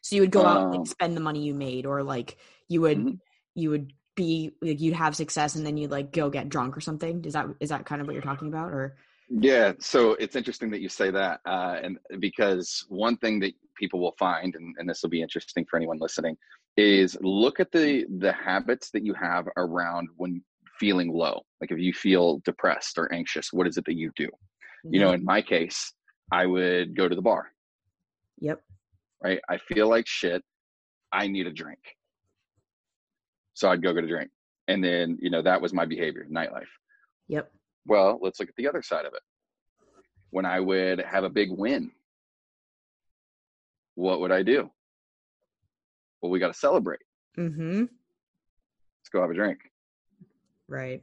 So you would go out and um spend the money you made, or like you would mm-hmm. you would be like you'd have success and then you'd like go get drunk or something. Is that is that kind of what you're talking about, or? Yeah, so it's interesting that you say that, uh, and because one thing that people will find, and, and this will be interesting for anyone listening, is look at the the habits that you have around when feeling low. Like if you feel depressed or anxious what is it that you do? Mm-hmm. you know in my case i would go to the bar. Yep. Right? I feel like shit. I need a drink so i'd go get a drink and then you know that was my behavior nightlife. Yep. Well let's look at the other side of it. When i would have a big win what would i do? Well we got to celebrate. Mm-hmm. Let's go have a drink. Right.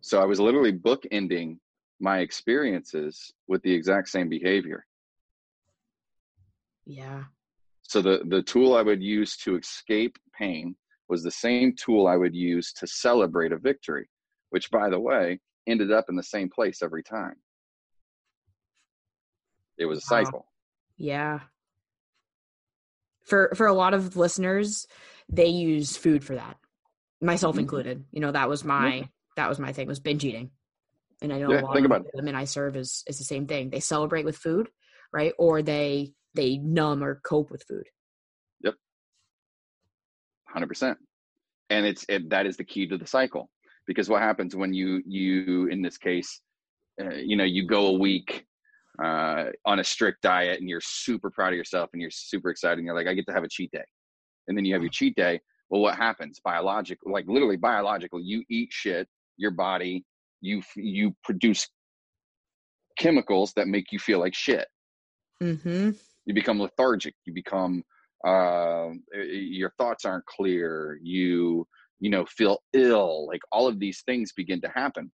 So I was literally bookending my experiences with the exact same behavior. Yeah. So the the tool I would use to escape pain was the same tool I would use to celebrate a victory, which by the way ended up in the same place every time. It was a Wow. cycle. Yeah. For for a lot of listeners, they use food for that. Myself Mhm. included. You know, that was my that was my thing was binge eating. And I know Yeah, a lot think of about the women I serve is is the same thing. They celebrate with food, right? Or they they numb or cope with food. Hundred percent. And it's it, that is the key to the cycle because what happens when you you in this case, uh, you know, you go a week uh, on a strict diet and you're super proud of yourself and you're super excited and you're like, I get to have a cheat day, and then you have your cheat day. Well, what happens? Biological, like literally biological, you eat shit. Your body, you you produce chemicals that make you feel like shit. Mm-hmm. you become lethargic you become uh, your thoughts aren't clear you you know feel ill like all of these things begin to happen.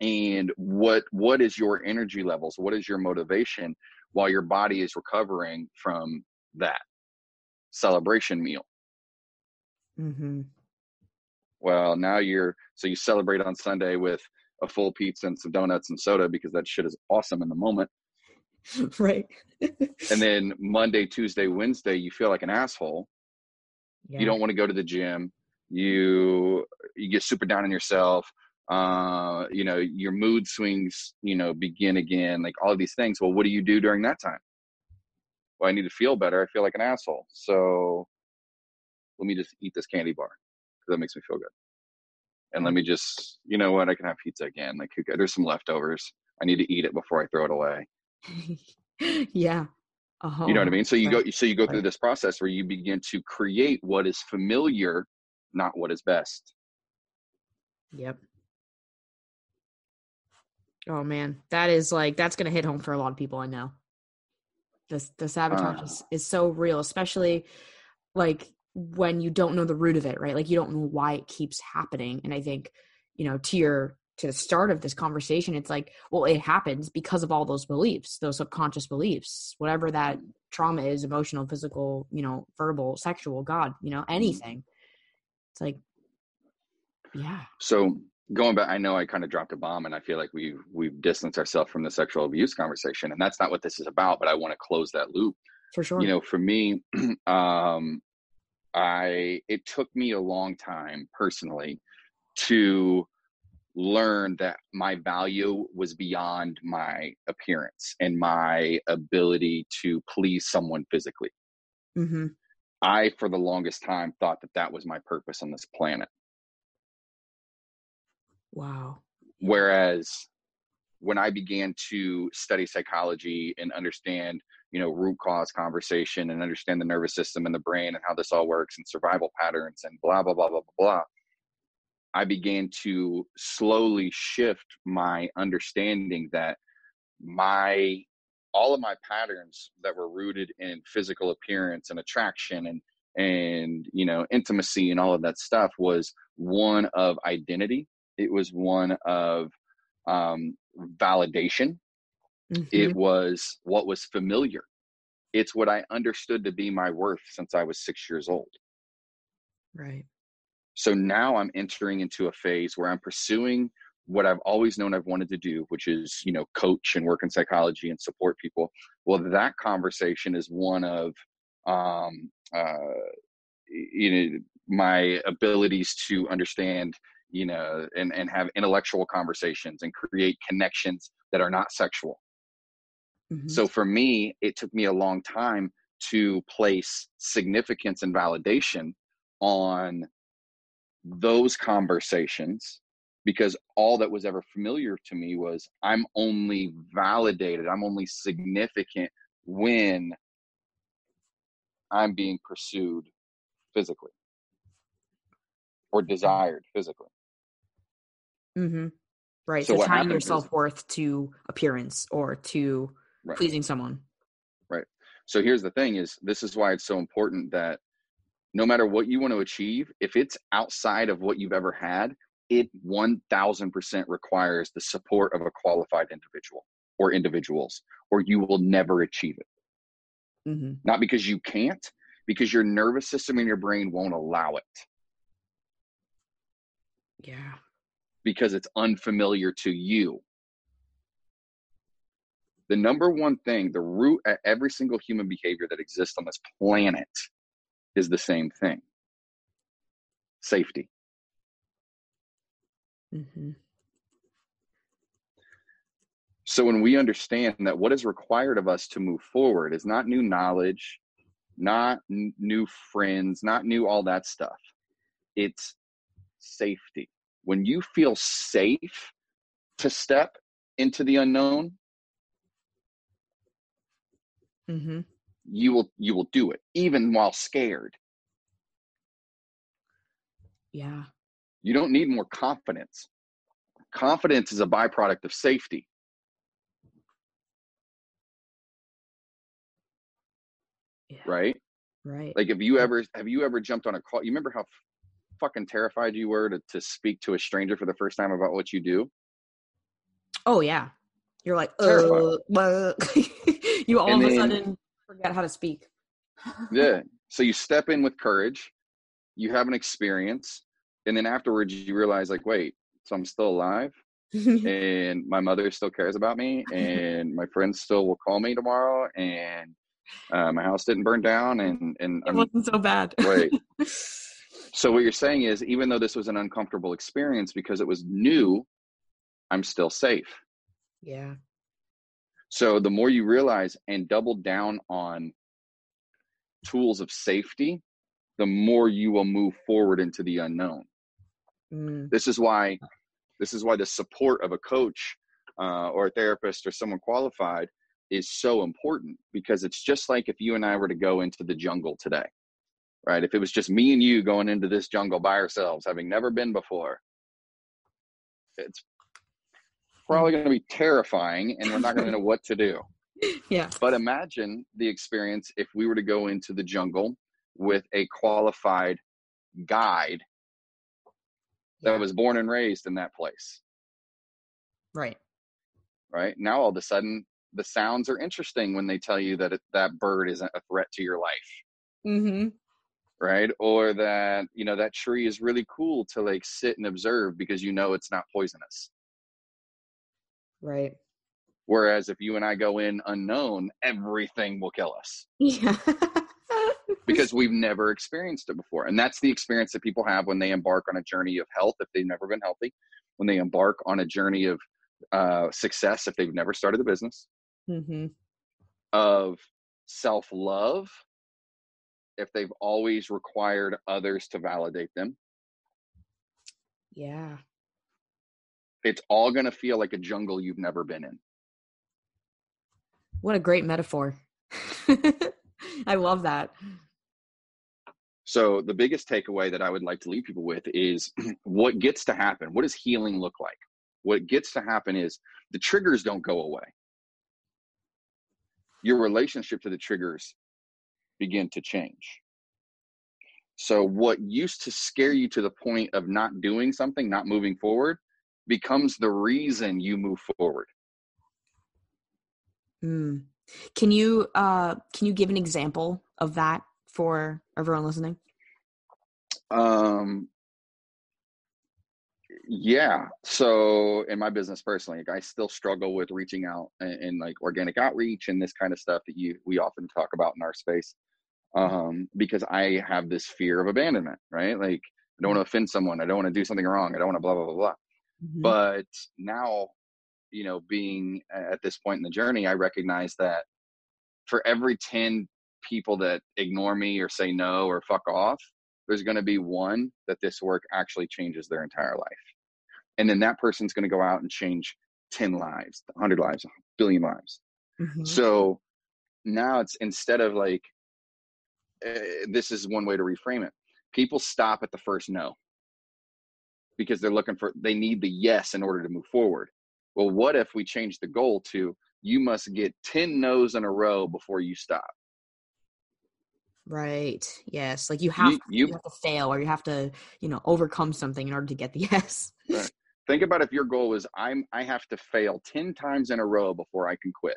And what what is your energy levels? What is your motivation while your body is recovering from that celebration meal? Mm-hmm. well now you're so you celebrate on sunday with a full pizza and some donuts and soda because that shit is awesome in the moment right. and then monday tuesday wednesday you feel like an asshole. Yeah. you don't want to go to the gym. You you get super down on yourself. Uh you know your mood swings you know begin again like all of these things. Well what do you do during that time? Well i need to feel better. I feel like an asshole. So let me just eat this candy bar because that makes me feel good. And let me just you know what? I can have pizza again. Like there's some leftovers. I need to eat it before i throw it away yeah. Uh-huh. you know what i mean so you go so you go through right. this process where you begin to create what is familiar not what is best Yep. Oh man, that is like that's gonna hit home for a lot of people I know. The the sabotage Uh. is, is so real, especially like when you don't know the root of it, right? Like you don't know why it keeps happening. And I think, you know, to your to the start of this conversation, it's like, well, it happens because of all those beliefs, those subconscious beliefs, whatever that trauma is, emotional, physical, you know, verbal, sexual, God, you know, anything. It's like, yeah. so going back i know i kind of dropped a bomb and i feel like we've we've distanced ourselves from the sexual abuse conversation and that's not what this is about but i want to close that loop For sure. you know for me um i it took me a long time personally to learn that my value was beyond my appearance and my ability to please someone physically mm-hmm. i for the longest time thought that that was my purpose on this planet Wow. whereas when i began to study psychology and understand you know root cause conversation and understand the nervous system and the brain and how this all works and survival patterns and blah blah blah blah blah blah i began to slowly shift my understanding that my all of my patterns that were rooted in physical appearance and attraction and and you know intimacy and all of that stuff was one of identity it was one of um, validation Mhm. it was what was familiar it's what i understood to be my worth since i was six years old right. So now i'm entering into a phase where i'm pursuing what i've always known i've wanted to do which is you know coach and work in psychology and support people well that conversation is one of um uh you know my abilities to understand you know and and have intellectual conversations and create connections that are not sexual Mhm. so for me, it took me a long time to place significance and validation on those conversations because all that was ever familiar to me was I'm only validated, I'm only significant when I'm being pursued physically or desired physically. Mm-hmm. Right. So So, tying your self worth to appearance or to Right. pleasing someone. Right. So here's the thing is this is why it's so important that no matter what you want to achieve, if it's outside of what you've ever had, it 1000% requires the support of a qualified individual or individuals, or you will never achieve it. Mm-hmm. Not because you can't, because your nervous system and your brain won't allow it Yeah. because it's unfamiliar to you. The number one thing, the root at every single human behavior that exists on this planet is the same thing safety. Mm-hmm. So when we understand that what is required of us to move forward is not new knowledge, not n- new friends, not new all that stuff. It's safety. When you feel safe to step into the unknown, Mm-hmm. You will you will do it even while scared. Yeah. You don't need more confidence. Confidence is a byproduct of safety. Yeah. right? Right. Like, have you ever have you ever jumped on a call? You remember how fucking terrified you were to, to speak to a stranger for the first time about what you do? oh yeah. You're like, uh, uh. you all of a sudden forget how to speak. Yeah. So you step in with courage, you have an experience, and then afterwards you realize, like, wait, so I'm still alive, and my mother still cares about me, and my friends still will call me tomorrow, and uh, my house didn't burn down, and and it I'm wasn't so bad. Right. So what you're saying is, even though this was an uncomfortable experience because it was new, I'm still safe. yeah. So the more you realize and double down on tools of safety, the more you will move forward into the unknown. Mm. This is why, this is why the support of a coach uh, or a therapist or someone qualified is so important because it's just like if you and I were to go into the jungle today, right? If it was just me and you going into this jungle by ourselves, having never been before, it's probably going to be terrifying and we're not going to know what to do. Yeah. But imagine the experience if we were to go into the jungle with a qualified guide that Yeah. was born and raised in that place, Right. right? Now all of a sudden, the sounds are interesting when they tell you that it, that bird isn't a threat to your life, Mm-hmm. right? Or that you know that tree is really cool to like sit and observe because you know it's not poisonous. Right. Whereas if you and I go in unknown, everything will kill us. Yeah. because we've never experienced it before. And that's the experience that people have when they embark on a journey of health if they've never been healthy, when they embark on a journey of uh, success if they've never started a business, mm-hmm. of self love if they've always required others to validate them. Yeah. It's all going to feel like a jungle you've never been in. What a great metaphor. I love that. So, the biggest takeaway that I would like to leave people with is what gets to happen. What does healing look like? What gets to happen is the triggers don't go away. Your relationship to the triggers begin to change. So, what used to scare you to the point of not doing something, not moving forward, becomes the reason you move forward. Mm. Can you uh can you give an example of that for everyone listening? Um, yeah. So in my business personally, like I still struggle with reaching out and, and like organic outreach and this kind of stuff that you we often talk about in our space. Um, because I have this fear of abandonment, right? Like I don't want to offend someone. I don't want to do something wrong. I don't want to blah blah blah blah. Mhm. But now, you know, being at this point in the journey, I recognize that for every 10 people that ignore me or say no or fuck off, there's going to be one that this work actually changes their entire life. And then that person's going to go out and change 10 lives, 100 lives, a billion lives. Mhm. So now it's instead of like, uh, this is one way to reframe it. People stop at the first no because they're looking for, they need the yes in order to move forward. Well, what if we change the goal to you must get 10 no's in a row before you stop? Right. Yes. Like you have, You, to, you you have to fail or you have to, you know, overcome something in order to get the yes. Right. think about if your goal is I'm I have to fail 10 times in a row before I can quit.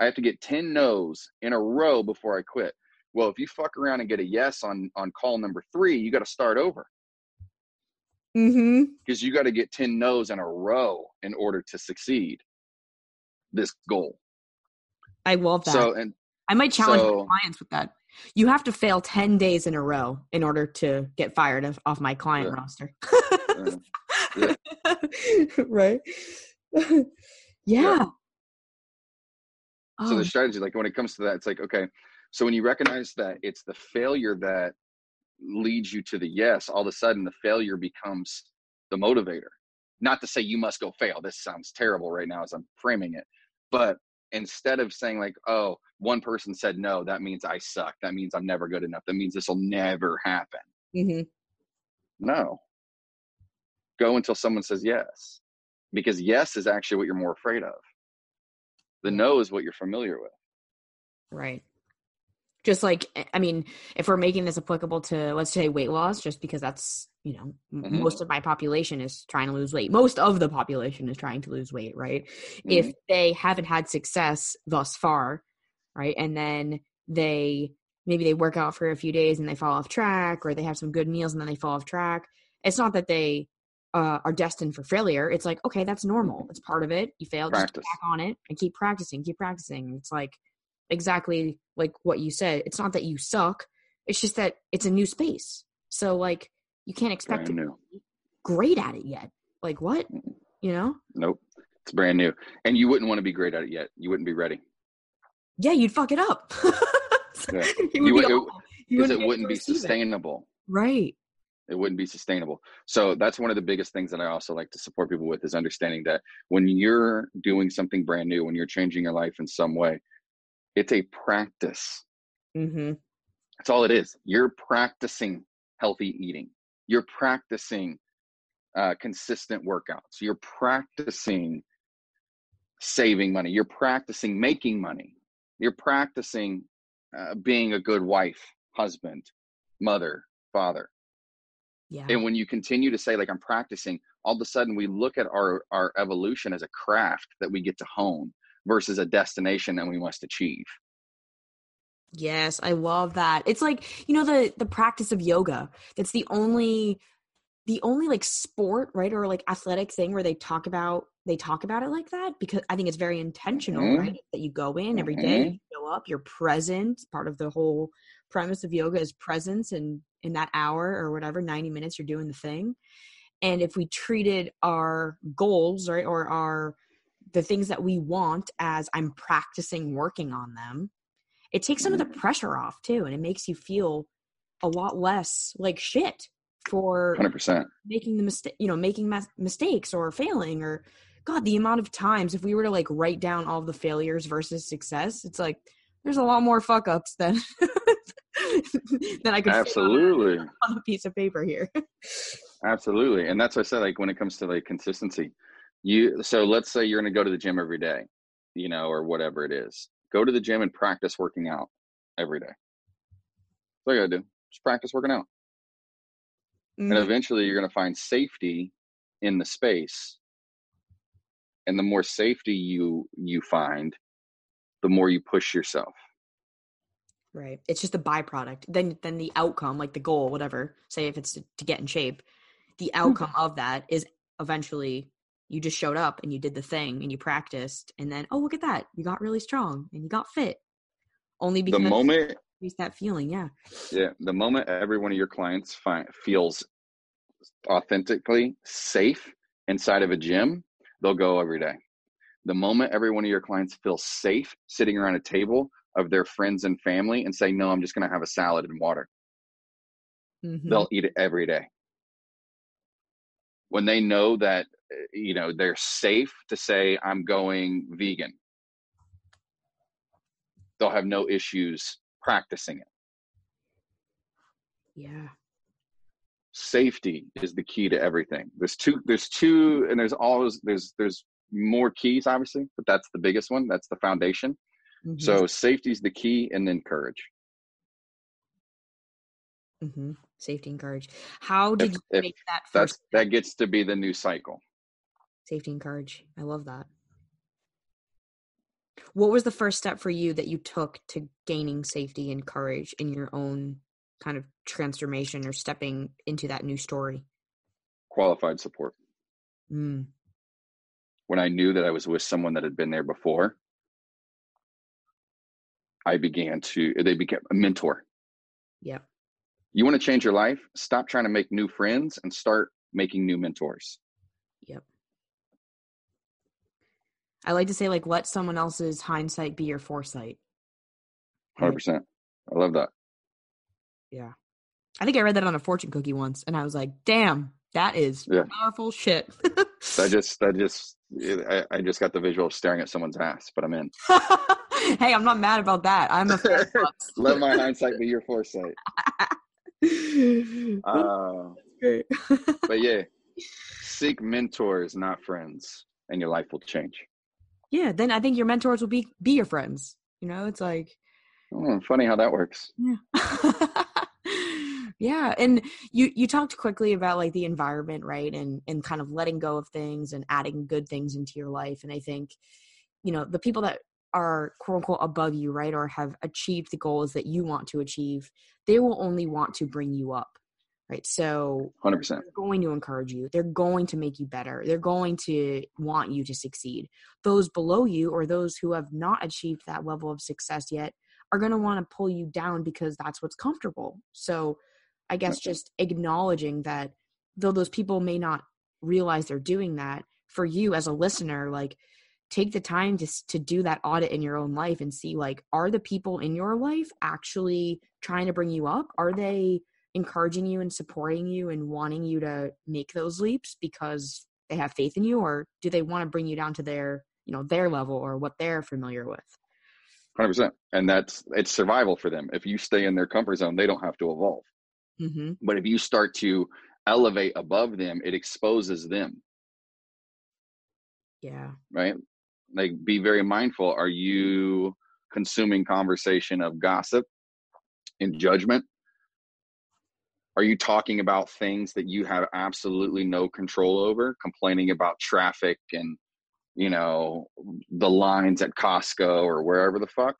I have to get 10 no's in a row before I quit. Well, if you fuck around and get a yes on on call number 3, you got to start over Mm-hmm. because you got to get 10 no's in a row in order to succeed this goal. I love that. So and I might challenge my clients with that. You have to fail 10 days in a row in order to get fired of, off my client Yeah. roster. uh, right. yeah. so Oh, the strategy like when it comes to that it's like okay so when you recognize that it's the failure that leads you to the yes all of a sudden the failure becomes the motivator. Not to say you must go fail this sounds terrible right now as i'm framing it but instead of saying like oh one person said no that means i suck that means i'm never good enough that means this will never happen. Mm-hmm. no. Go until someone says yes because yes is actually what you're more afraid of. The no is what you're familiar with. Right. Just like, eh, I mean, if we're making this applicable to, let's say, weight loss, just because that's, you know, m Mhm. most of my population is trying to lose weight. Most of the population is trying to lose weight, right? Mm-hmm. If they haven't had success thus far, right? And then they maybe they work out for a few days and they fall off track, or they have some good meals and then they fall off track. It's not that they uh, are destined for failure. It's like, okay, that's normal. It's part of it. You failed, just get back on it and keep practicing, keep practicing. It's like exactly like what you said. It's not that you suck. It's just that it's a new space. So like you can't expect brand to new be great at it yet. Like what? You know? Nope. It's brand new. And you wouldn't want to be great at it yet. You wouldn't be ready. Yeah, you'd fuck it up. Yeah. It would You be it- awful. You Because wouldn't it be wouldn't be receive it. sustainable. Right. It wouldn't be sustainable. So that's one of the biggest things that I also like to support people with is understanding that when you're doing something brand new, when you're changing your life in some way, it's a practice. Mm-hmm. That's all it is. You're practicing healthy eating. You're practicing uh, consistent workouts. You're practicing saving money. You're practicing making money. You're practicing uh, being a good wife, husband, mother, father. Yeah. And when you continue to say, like, I'm practicing, all of a sudden we look at our, our evolution as a craft that we get to hone versus a destination that we must achieve. Yes, I love that. It's like, you know, the the practice of yoga. That's the only the only like sport, right? Or like athletic thing where they talk about they talk about it like that because I think it's very intentional, Mhm. right? That you go in every day, Mhm. you show up, you're present. Part of the whole premise of yoga is presence and in that hour or whatever, 90 minutes you're doing the thing. And if we treated our goals, right, or our the things that we want as I'm practicing working on them, it takes some of the mm-hmm. pressure off too and it makes you feel a lot less like shit for 100%. making the mistake you know making mas- mistakes or failing or god the amount of times if we were to like write down all the failures versus success it's like there's a lot more fuck ups than than i could fit on a- Absolutely. on a piece of paper here Absolutely. And that's what I said, like when it comes to like consistency, you so let's say you're gonna go to the gym every day, you know, or whatever it is. Go to the gym and practice working out every day. That's all you gotta do. Just practice working out. And Mhm. eventually you're gonna find safety in the space. And the more safety you you find, the more you push yourself. right it's just a byproduct then then the outcome like the goal whatever say if it's to, to get in shape the outcome of that is eventually you just showed up and you did the thing and you practiced and then oh look at that you got really strong and you got fit only because The moment that feeling yeah Yeah, the moment every one of your clients find, feels authentically safe inside of a gym, they'll go every day. The moment every one of your clients feels safe sitting around a table of their friends and family and say, "No, I'm just going to have a salad and water," Mhm. they'll eat it every day. When they know that uh, you know they're safe to say, "I'm going vegan," they'll have no issues practicing it. yeah safety is the key to everything there's two there's two and there's always there's there's more keys obviously but that's the biggest one that's the foundation Mhm. so safety is the key and then courage Mm-hmm. Safety and courage. How did If- you if make that That's first that gets to be the new cycle. safety and courage? I love that. What was the first step for you that you took to gaining safety and courage in your own kind of transformation or stepping into that new story? Qualified support. Mm, When I knew that I was with someone that had been there before, I began to they became a mentor. yep. You want to change your life? Stop trying to make new friends and start making new mentors. Yep. I like to say, like, let someone else's hindsight be your foresight. Hundred percent. I love that. Yeah. I think I read that on a fortune cookie once, and I was like, damn, that is Yeah. powerful shit. That just that just I, I just got the visual of staring at someone's ass, but I'm in. hey, I'm not mad about that. I'm a. Let my hindsight be your foresight. Uh, Great. but yeah, seek mentors, not friends, and your life will change. yeah, then I think your mentors will be be your friends. You know, it's like Oh, funny how that works. Yeah. yeah, and you you talked quickly about like the environment, right? And and kind of letting go of things and adding good things into your life. And I think, you know, the people that are quote unquote above you, right, or have achieved the goals that you want to achieve, they will only want to bring you up. Right. So Hundred percent. they're going to encourage you. They're going to make you better. They're going to want you to succeed. Those below you or those who have not achieved that level of success yet are going to want to pull you down because that's what's comfortable. So I guess just acknowledging that though those people may not realize they're doing that for you as a listener like take the time to to do that audit in your own life and see like are the people in your life actually trying to bring you up are they encouraging you and supporting you and wanting you to make those leaps because they have faith in you or do they want to bring you down to their you know their level or what they're familiar with Hundred percent. And that's it's survival for them. If you stay in their comfort zone, they don't have to evolve. mm-hmm. But if you start to elevate above them, it exposes them, yeah right? Like be very mindful. Are you consuming conversation of gossip and judgment? Are you talking about things that you have absolutely no control over, complaining about traffic and you know the lines at Costco or wherever the fuck?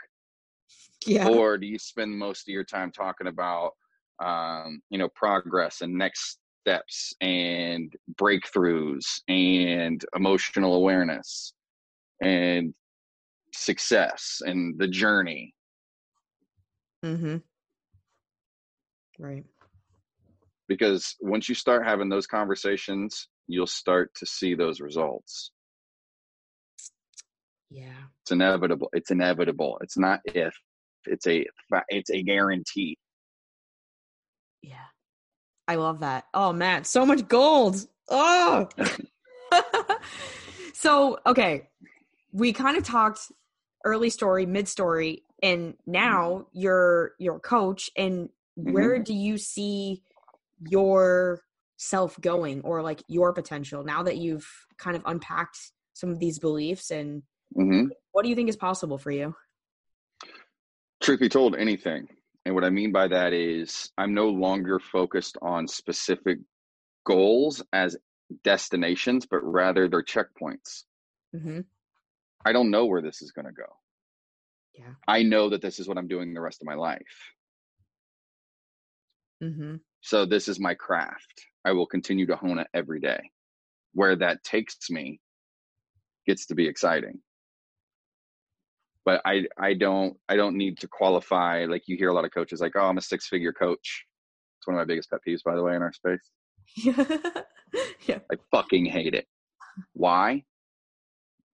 yeah or do you spend most of your time talking about um, you know progress and next steps and breakthroughs and emotional awareness and success and the journey mm-hmm. right because once you start having those conversations you'll start to see those results yeah it's inevitable it's inevitable it's not if it's a it's a guarantee Yeah. I love that. Oh man, so much gold. Oh. so, okay. We kind of talked early story, mid story, and now you're your coach and where do you see your self going or like your potential now that you've kind of unpacked some of these beliefs and hmm what do you think is possible for you? truth be told anything. And what i mean by that is i'm no longer focused on specific goals as destinations but rather they're checkpoints. Mhm. I don't know where this is going to go. Yeah. i know that this is what i'm doing the rest of my life. Mhm. so this is my craft. I will continue to hone it every day. Where that takes me gets to be exciting. But i i don't i don't need to qualify like you hear a lot of coaches like oh i'm a six figure coach. It's one of my biggest pet peeves by the way in our space. Yeah. i fucking hate it. Why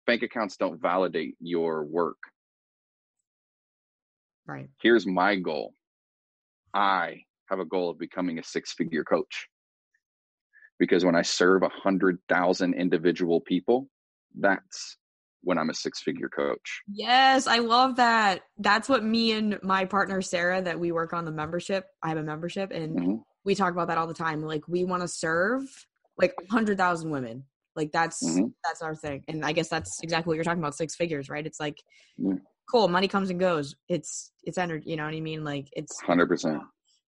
bank accounts don't validate your work Right. here's my goal i have a goal of becoming a six figure coach because when i serve a hundred thousand individual people that's when i'm a six figure coach Yes, I love that. That's what me and my partner Sarah that we work on the membership. I have a membership and Mhm. we talk about that all the time. Like we want to serve like 100,000 women. Like that's Mhm. that's our thing. And I guess that's exactly what you're talking about six figures, right? It's like Yeah. cool, money comes and goes. It's it's energy, you know what I mean? Like it's 100%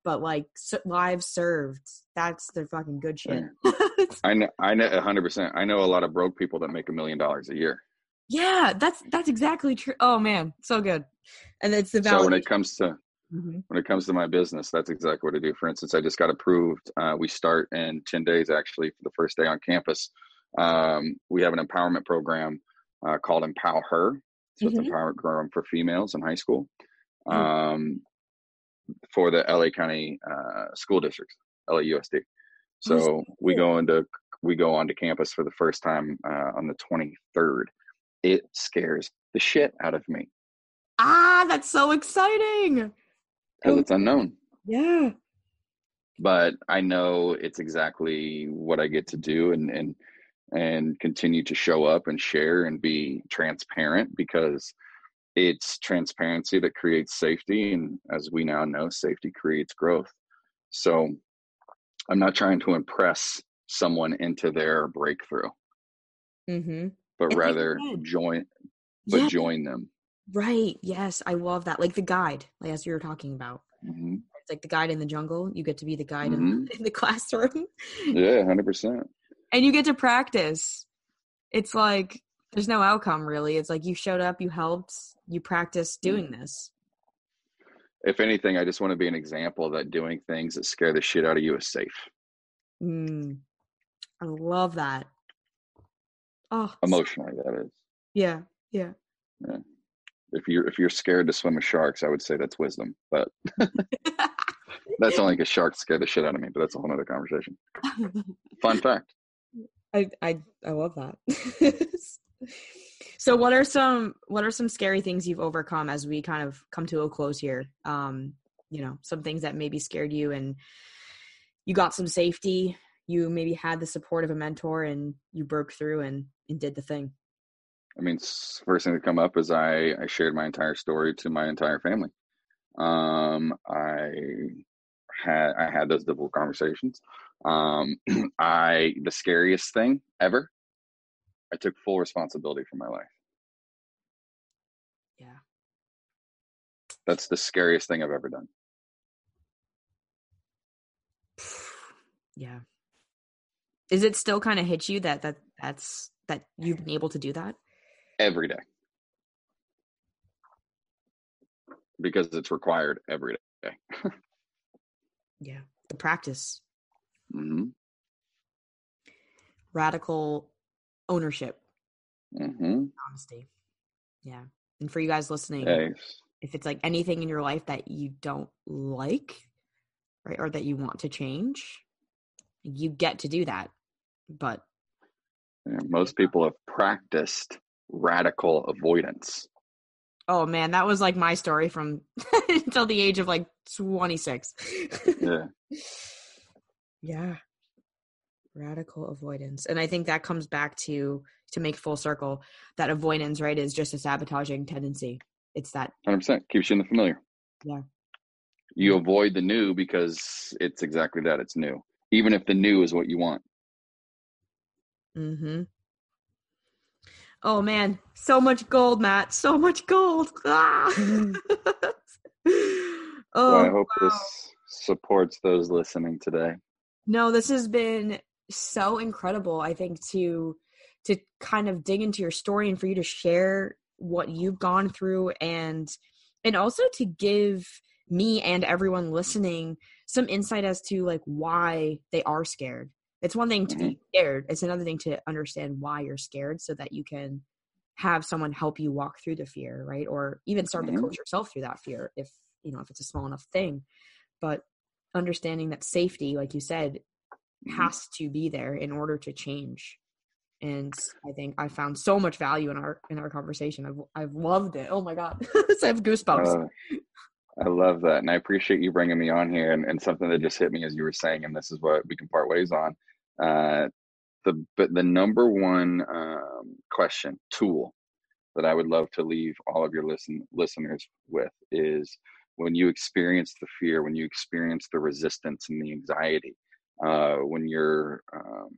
but like s lives served, that's the fucking good shit. I know, I know, hundred percent. I know a lot of broke people that make a million dollars a year. yeah, that's that's exactly true. Oh man, so good. And it's the So when it comes to Mhm. when it comes to my business, that's exactly what I do. For instance, I just got approved. Uh, we start in 10 days, actually, for the first day on campus. Um, we have an empowerment program uh, called Empower Her. So it's Mhm. empowerment program for females in high school Mm. um, for the LA County uh, school districts, LAUSD. So we go into we go onto campus for the first time uh, on the 23rd. It scares the shit out of me Ah, that's so exciting. because it's unknown. yeah. but I know it's exactly what I get to do and and and continue to show up and share and be transparent because it's transparency that creates safety and as we now know safety creates growth. So I'm not trying to impress someone into their breakthrough, Mm-hmm. but And rather join but yeah, join them. right. Yes, I love that. Like the guide, like as you were talking about. hmm It's like the guide in the jungle. You get to be the guide hmm in, in the classroom, Yeah, hundred percent. And you get to practice. It's like there's no outcome really. It's like you showed up, you helped, you practiced doing this. If anything, I just want to be an example that doing things that scare the shit out of you is safe. Mm, I love that. Oh, Emotionally, that is. yeah, yeah. if you're if you're scared to swim with sharks, I would say that's wisdom. But that's only because sharks scare the shit out of me. But that's a whole other conversation. Fun fact. I I I love that. so what are some what are some scary things you've overcome as we kind of come to a close here? Um, you know, some things that maybe scared you and you got some safety, you maybe had the support of a mentor and you broke through and, and did the thing. I mean, first thing to come up is I I shared my entire story to my entire family. Um, I had I had those difficult conversations. Um, I the scariest thing ever. I took full responsibility for my life. Yeah. That's the scariest thing I've ever done. Yeah. Is it still kind of hit you that that that's that you've been able to do that? every day because it's required every day. Yeah. The practice, hmm radical ownership, Mm-hmm. honesty. Yeah. And for you guys listening, Yes. if it's like anything in your life that you don't like, right, or that you want to change, you get to do that. But Yeah, most people have practiced radical avoidance. oh man, that was like my story from until the age of like 26. Yeah. yeah. Radical avoidance. And I think that comes back to to make full circle that avoidance, right, is just a sabotaging tendency. It's that 100% keeps you in the familiar. Yeah. You avoid the new because it's exactly that it's new. Even if the new is what you want. Mm-hmm. Oh man, so much gold, Matt. So much gold. Ah! oh, well, I hope this supports those listening today. No, this has been so incredible. I think to to kind of dig into your story and for you to share what you've gone through and and also to give me and everyone listening some insight as to like why they are scared. It's one thing to be scared. It's another thing to understand why you're scared so that you can have someone help you walk through the fear, right? Or even start to coach yourself through that fear if, you know, if it's a small enough thing. But understanding that safety, like you said, Mhm. has to be there in order to change. And I think I found so much value in our in our conversation. I've I've loved it. Oh my god, I have goosebumps. Uh, I love that. And I appreciate you bringing me on here. And, and something that just hit me as you were saying, and this is what we can part ways on. Uh, the but the number one um, question tool that I would love to leave all of your listen listeners with is when you experience the fear, when you experience the resistance and the anxiety, uh, when you're um,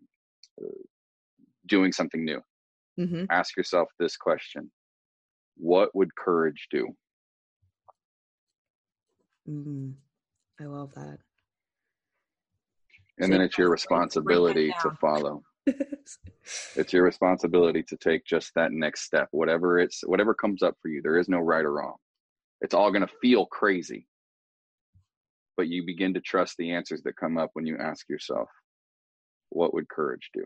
doing something new, hmm ask yourself this question: What would courage do? mm I love that. And So then it's your guys write- write responsibility to follow. It's your responsibility to take just that next step, whatever it's whatever comes up for you. There is no right or wrong. It's all going to feel crazy. But you begin to trust the answers that come up when you ask yourself, what would courage do?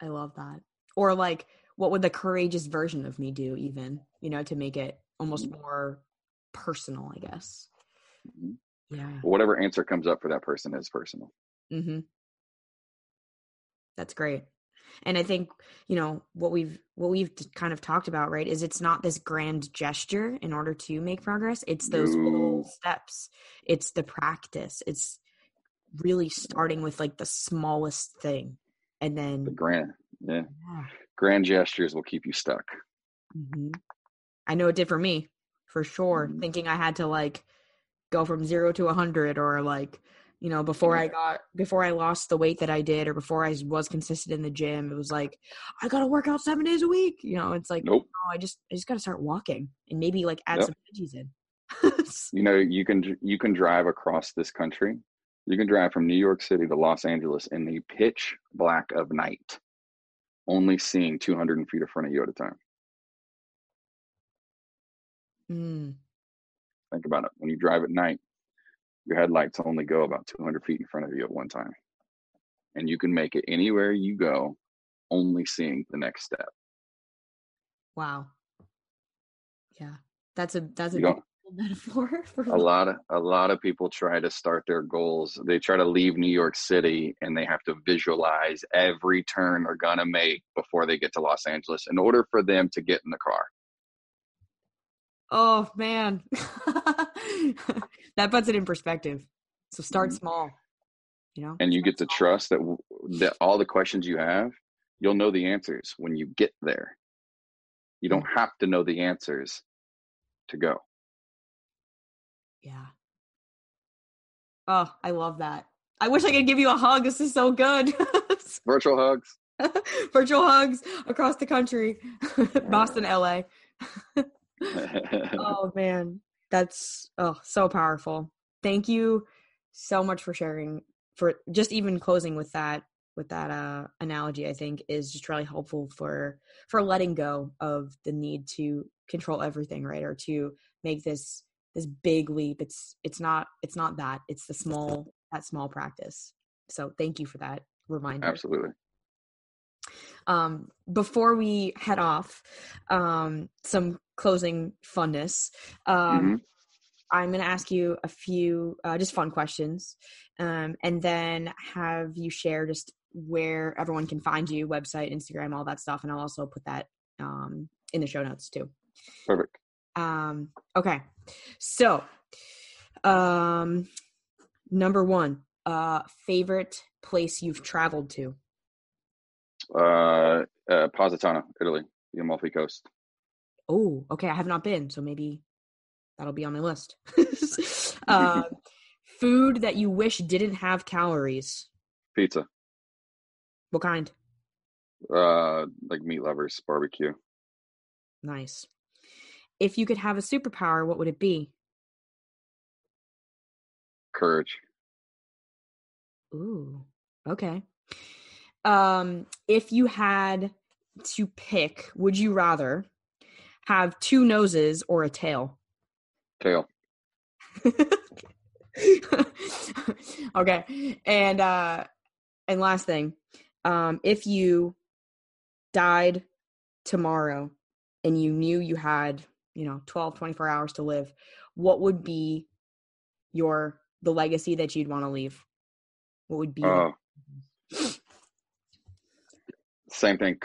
I love that. Or like, what would the courageous version of me do? Even you know, to make it almost more personal, I guess. Mhm. Yeah. Whatever answer comes up for that person is personal. Mm-hmm. That's great. And I think, you know, what we've what we've kind of talked about, right, is it's not this grand gesture in order to make progress. It's those little No. steps. It's the practice. It's really starting with like the smallest thing. And then The grand, yeah, yeah. grand gestures will keep you stuck. hmm I know it did for me, for sure. Mhm. Thinking I had to like go from zero to a hundred, or like you know, before I got before I lost the weight that I did, or before I was consistent in the gym, it was like I got to work out seven days a week. You know, it's like Nope. no, I just I just got to start walking and maybe like add Yep. some veggies in. You know, you can you can drive across this country. You can drive from New York City to Los Angeles in the pitch black of night, only seeing 200 feet in front of you at a time. Mm, Think about it. When you drive at night, your headlights only go about 200 feet in front of you at one time. And you can make it anywhere you go, only seeing the next step. wow. Yeah, that's a that's a You don't- beautiful metaphor for A lot of a lot of people try to start their goals. They try to leave New York City and they have to visualize every turn they're gonna make before they get to Los Angeles in order for them to get in the car. Oh man. that puts it in perspective. So start Mhm. small. You know? And you get to trust that, w- that all the questions you have, you'll know the answers when you get there. You don't have to know the answers to go. Yeah. Oh, I love that. I wish I could give you a hug. This is so good. Virtual hugs. Virtual hugs across the country. Boston, LA. oh man. That's oh so powerful. Thank you so much for sharing for just even closing with that with that uh analogy I think is just really helpful for for letting go of the need to control everything, right? Or to make this this big leap. It's it's not it's not that. It's the small that small practice. So thank you for that reminder. Absolutely. Um, before we head off, um, some closing funness. Um, Mhm. I'm going to ask you a few uh, just fun questions, um, and then have you share just where everyone can find you, website, Instagram, all that stuff, and I'll also put that um, in the show notes too. Perfect. Um, okay, so um, number one, uh, favorite place you've traveled to. Uh, uh, Positano, Italy, the Amalfi Coast. Oh, okay. I have not been, so maybe that'll be on my list. uh, food that you wish didn't have calories. Pizza. What kind? Uh, like meat lovers, barbecue. Nice. If you could have a superpower, what would it be? Courage. Ooh, okay. Um, if you had to pick, would you rather have two noses or a tail? Tail. okay. And uh and last thing, um if you died tomorrow and you knew you had, you know, 12 24 hours to live, what would be your the legacy that you'd want to leave? What would be Oh. Same thing.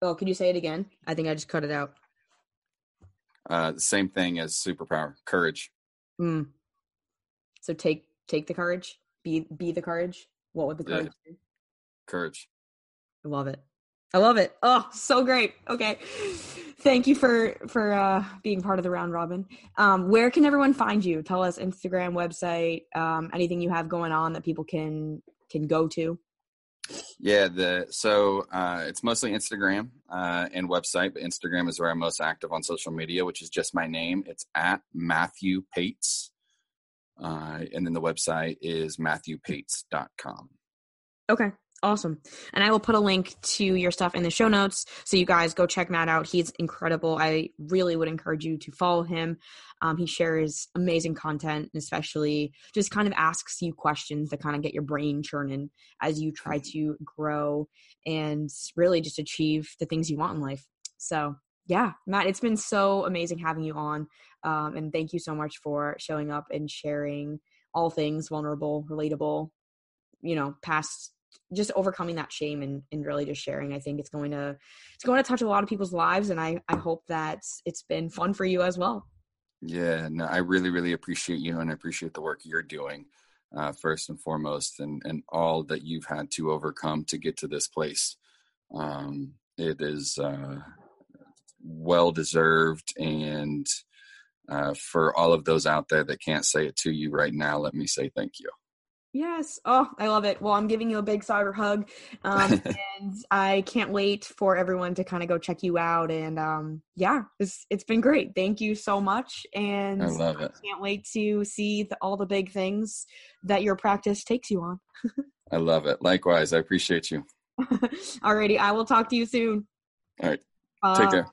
Oh, could you say it again? I think I just cut it out. Uh, same thing as superpower, courage. Mm. So take take the courage. Be be the courage. What would the Yeah. courage be? Courage. I love it. I love it. Oh, so great. Okay. Thank you for for uh being part of the round robin. Um where can everyone find you? Tell us Instagram, website, um anything you have going on that people can can go to. Yeah, the so uh, it's mostly Instagram uh, and website, but Instagram is where I'm most active on social media, which is just my name. It's at Matthew Paetz, uh, and then the website is matthewpaetz.com. Okay, awesome. And I will put a link to your stuff in the show notes so you guys go check Matt out. He's incredible. I really would encourage you to follow him. Um, he shares amazing content, and especially just kind of asks you questions that kind of get your brain churning as you try to grow and really just achieve the things you want in life. So, yeah, Matt, it's been so amazing having you on. Um, and thank you so much for showing up and sharing all things vulnerable, relatable, you know, past just overcoming that shame and, and really just sharing i think it's going to it's going to touch a lot of people's lives and i i hope that it's been fun for you as well. Yeah no i really really appreciate you and i appreciate the work you're doing uh, first and foremost and and all that you've had to overcome to get to this place. Um, it is uh, well deserved and uh, for all of those out there that can't say it to you right now let me say thank you Yes. Oh, I love it. Well, I'm giving you a big cyber hug. Um, and I can't wait for everyone to kind of go check you out. And um, yeah, it's, it's been great. Thank you so much. And I love it. I can't wait to see the, all the big things that your practice takes you on. I love it. Likewise. I appreciate you. Alrighty. I will talk to you soon. All right. Take uh, care.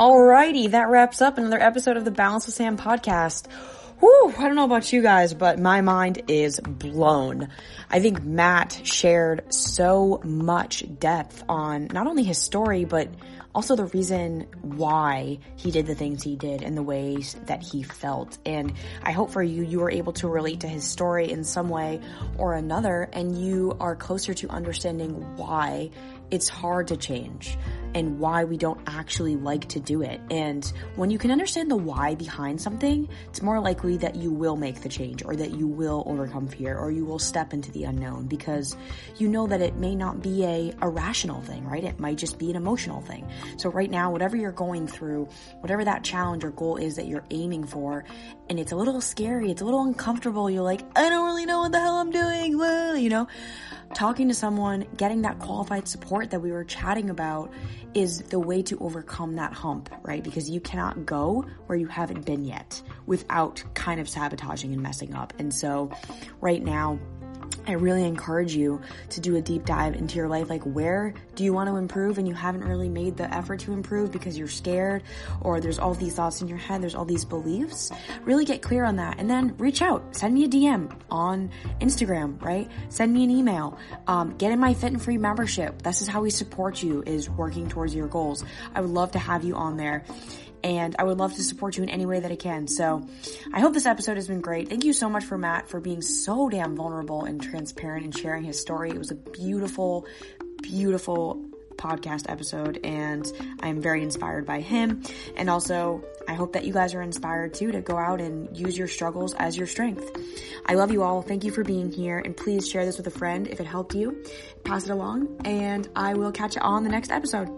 Alrighty, that wraps up another episode of the Balance with Sam podcast. Whew, I don't know about you guys, but my mind is blown. I think Matt shared so much depth on not only his story, but also the reason why he did the things he did and the ways that he felt. And I hope for you, you were able to relate to his story in some way or another, and you are closer to understanding why it's hard to change and why we don't actually like to do it. And when you can understand the why behind something, it's more likely that you will make the change or that you will overcome fear or you will step into the unknown because you know that it may not be a, a rational thing, right? It might just be an emotional thing. So right now, whatever you're going through, whatever that challenge or goal is that you're aiming for, and it's a little scary, it's a little uncomfortable, you're like, I don't really know what the hell I'm doing, you know, talking to someone, getting that qualified support that we were chatting about is the way to overcome that hump, right? Because you cannot go where you haven't been yet without kind of sabotaging and messing up. And so right now, I really encourage you to do a deep dive into your life. Like, where do you want to improve and you haven't really made the effort to improve because you're scared or there's all these thoughts in your head, there's all these beliefs? Really get clear on that and then reach out. Send me a DM on Instagram, right? Send me an email. Um, get in my Fit and Free membership. This is how we support you is working towards your goals. I would love to have you on there and I would love to support you in any way that I can. So I hope this episode has been great. Thank you so much for Matt for being so damn vulnerable and transparent and sharing his story. It was a beautiful, beautiful podcast episode and I'm very inspired by him. And also, I hope that you guys are inspired too to go out and use your struggles as your strength. I love you all. Thank you for being here and please share this with a friend if it helped you. Pass it along and I will catch you on the next episode.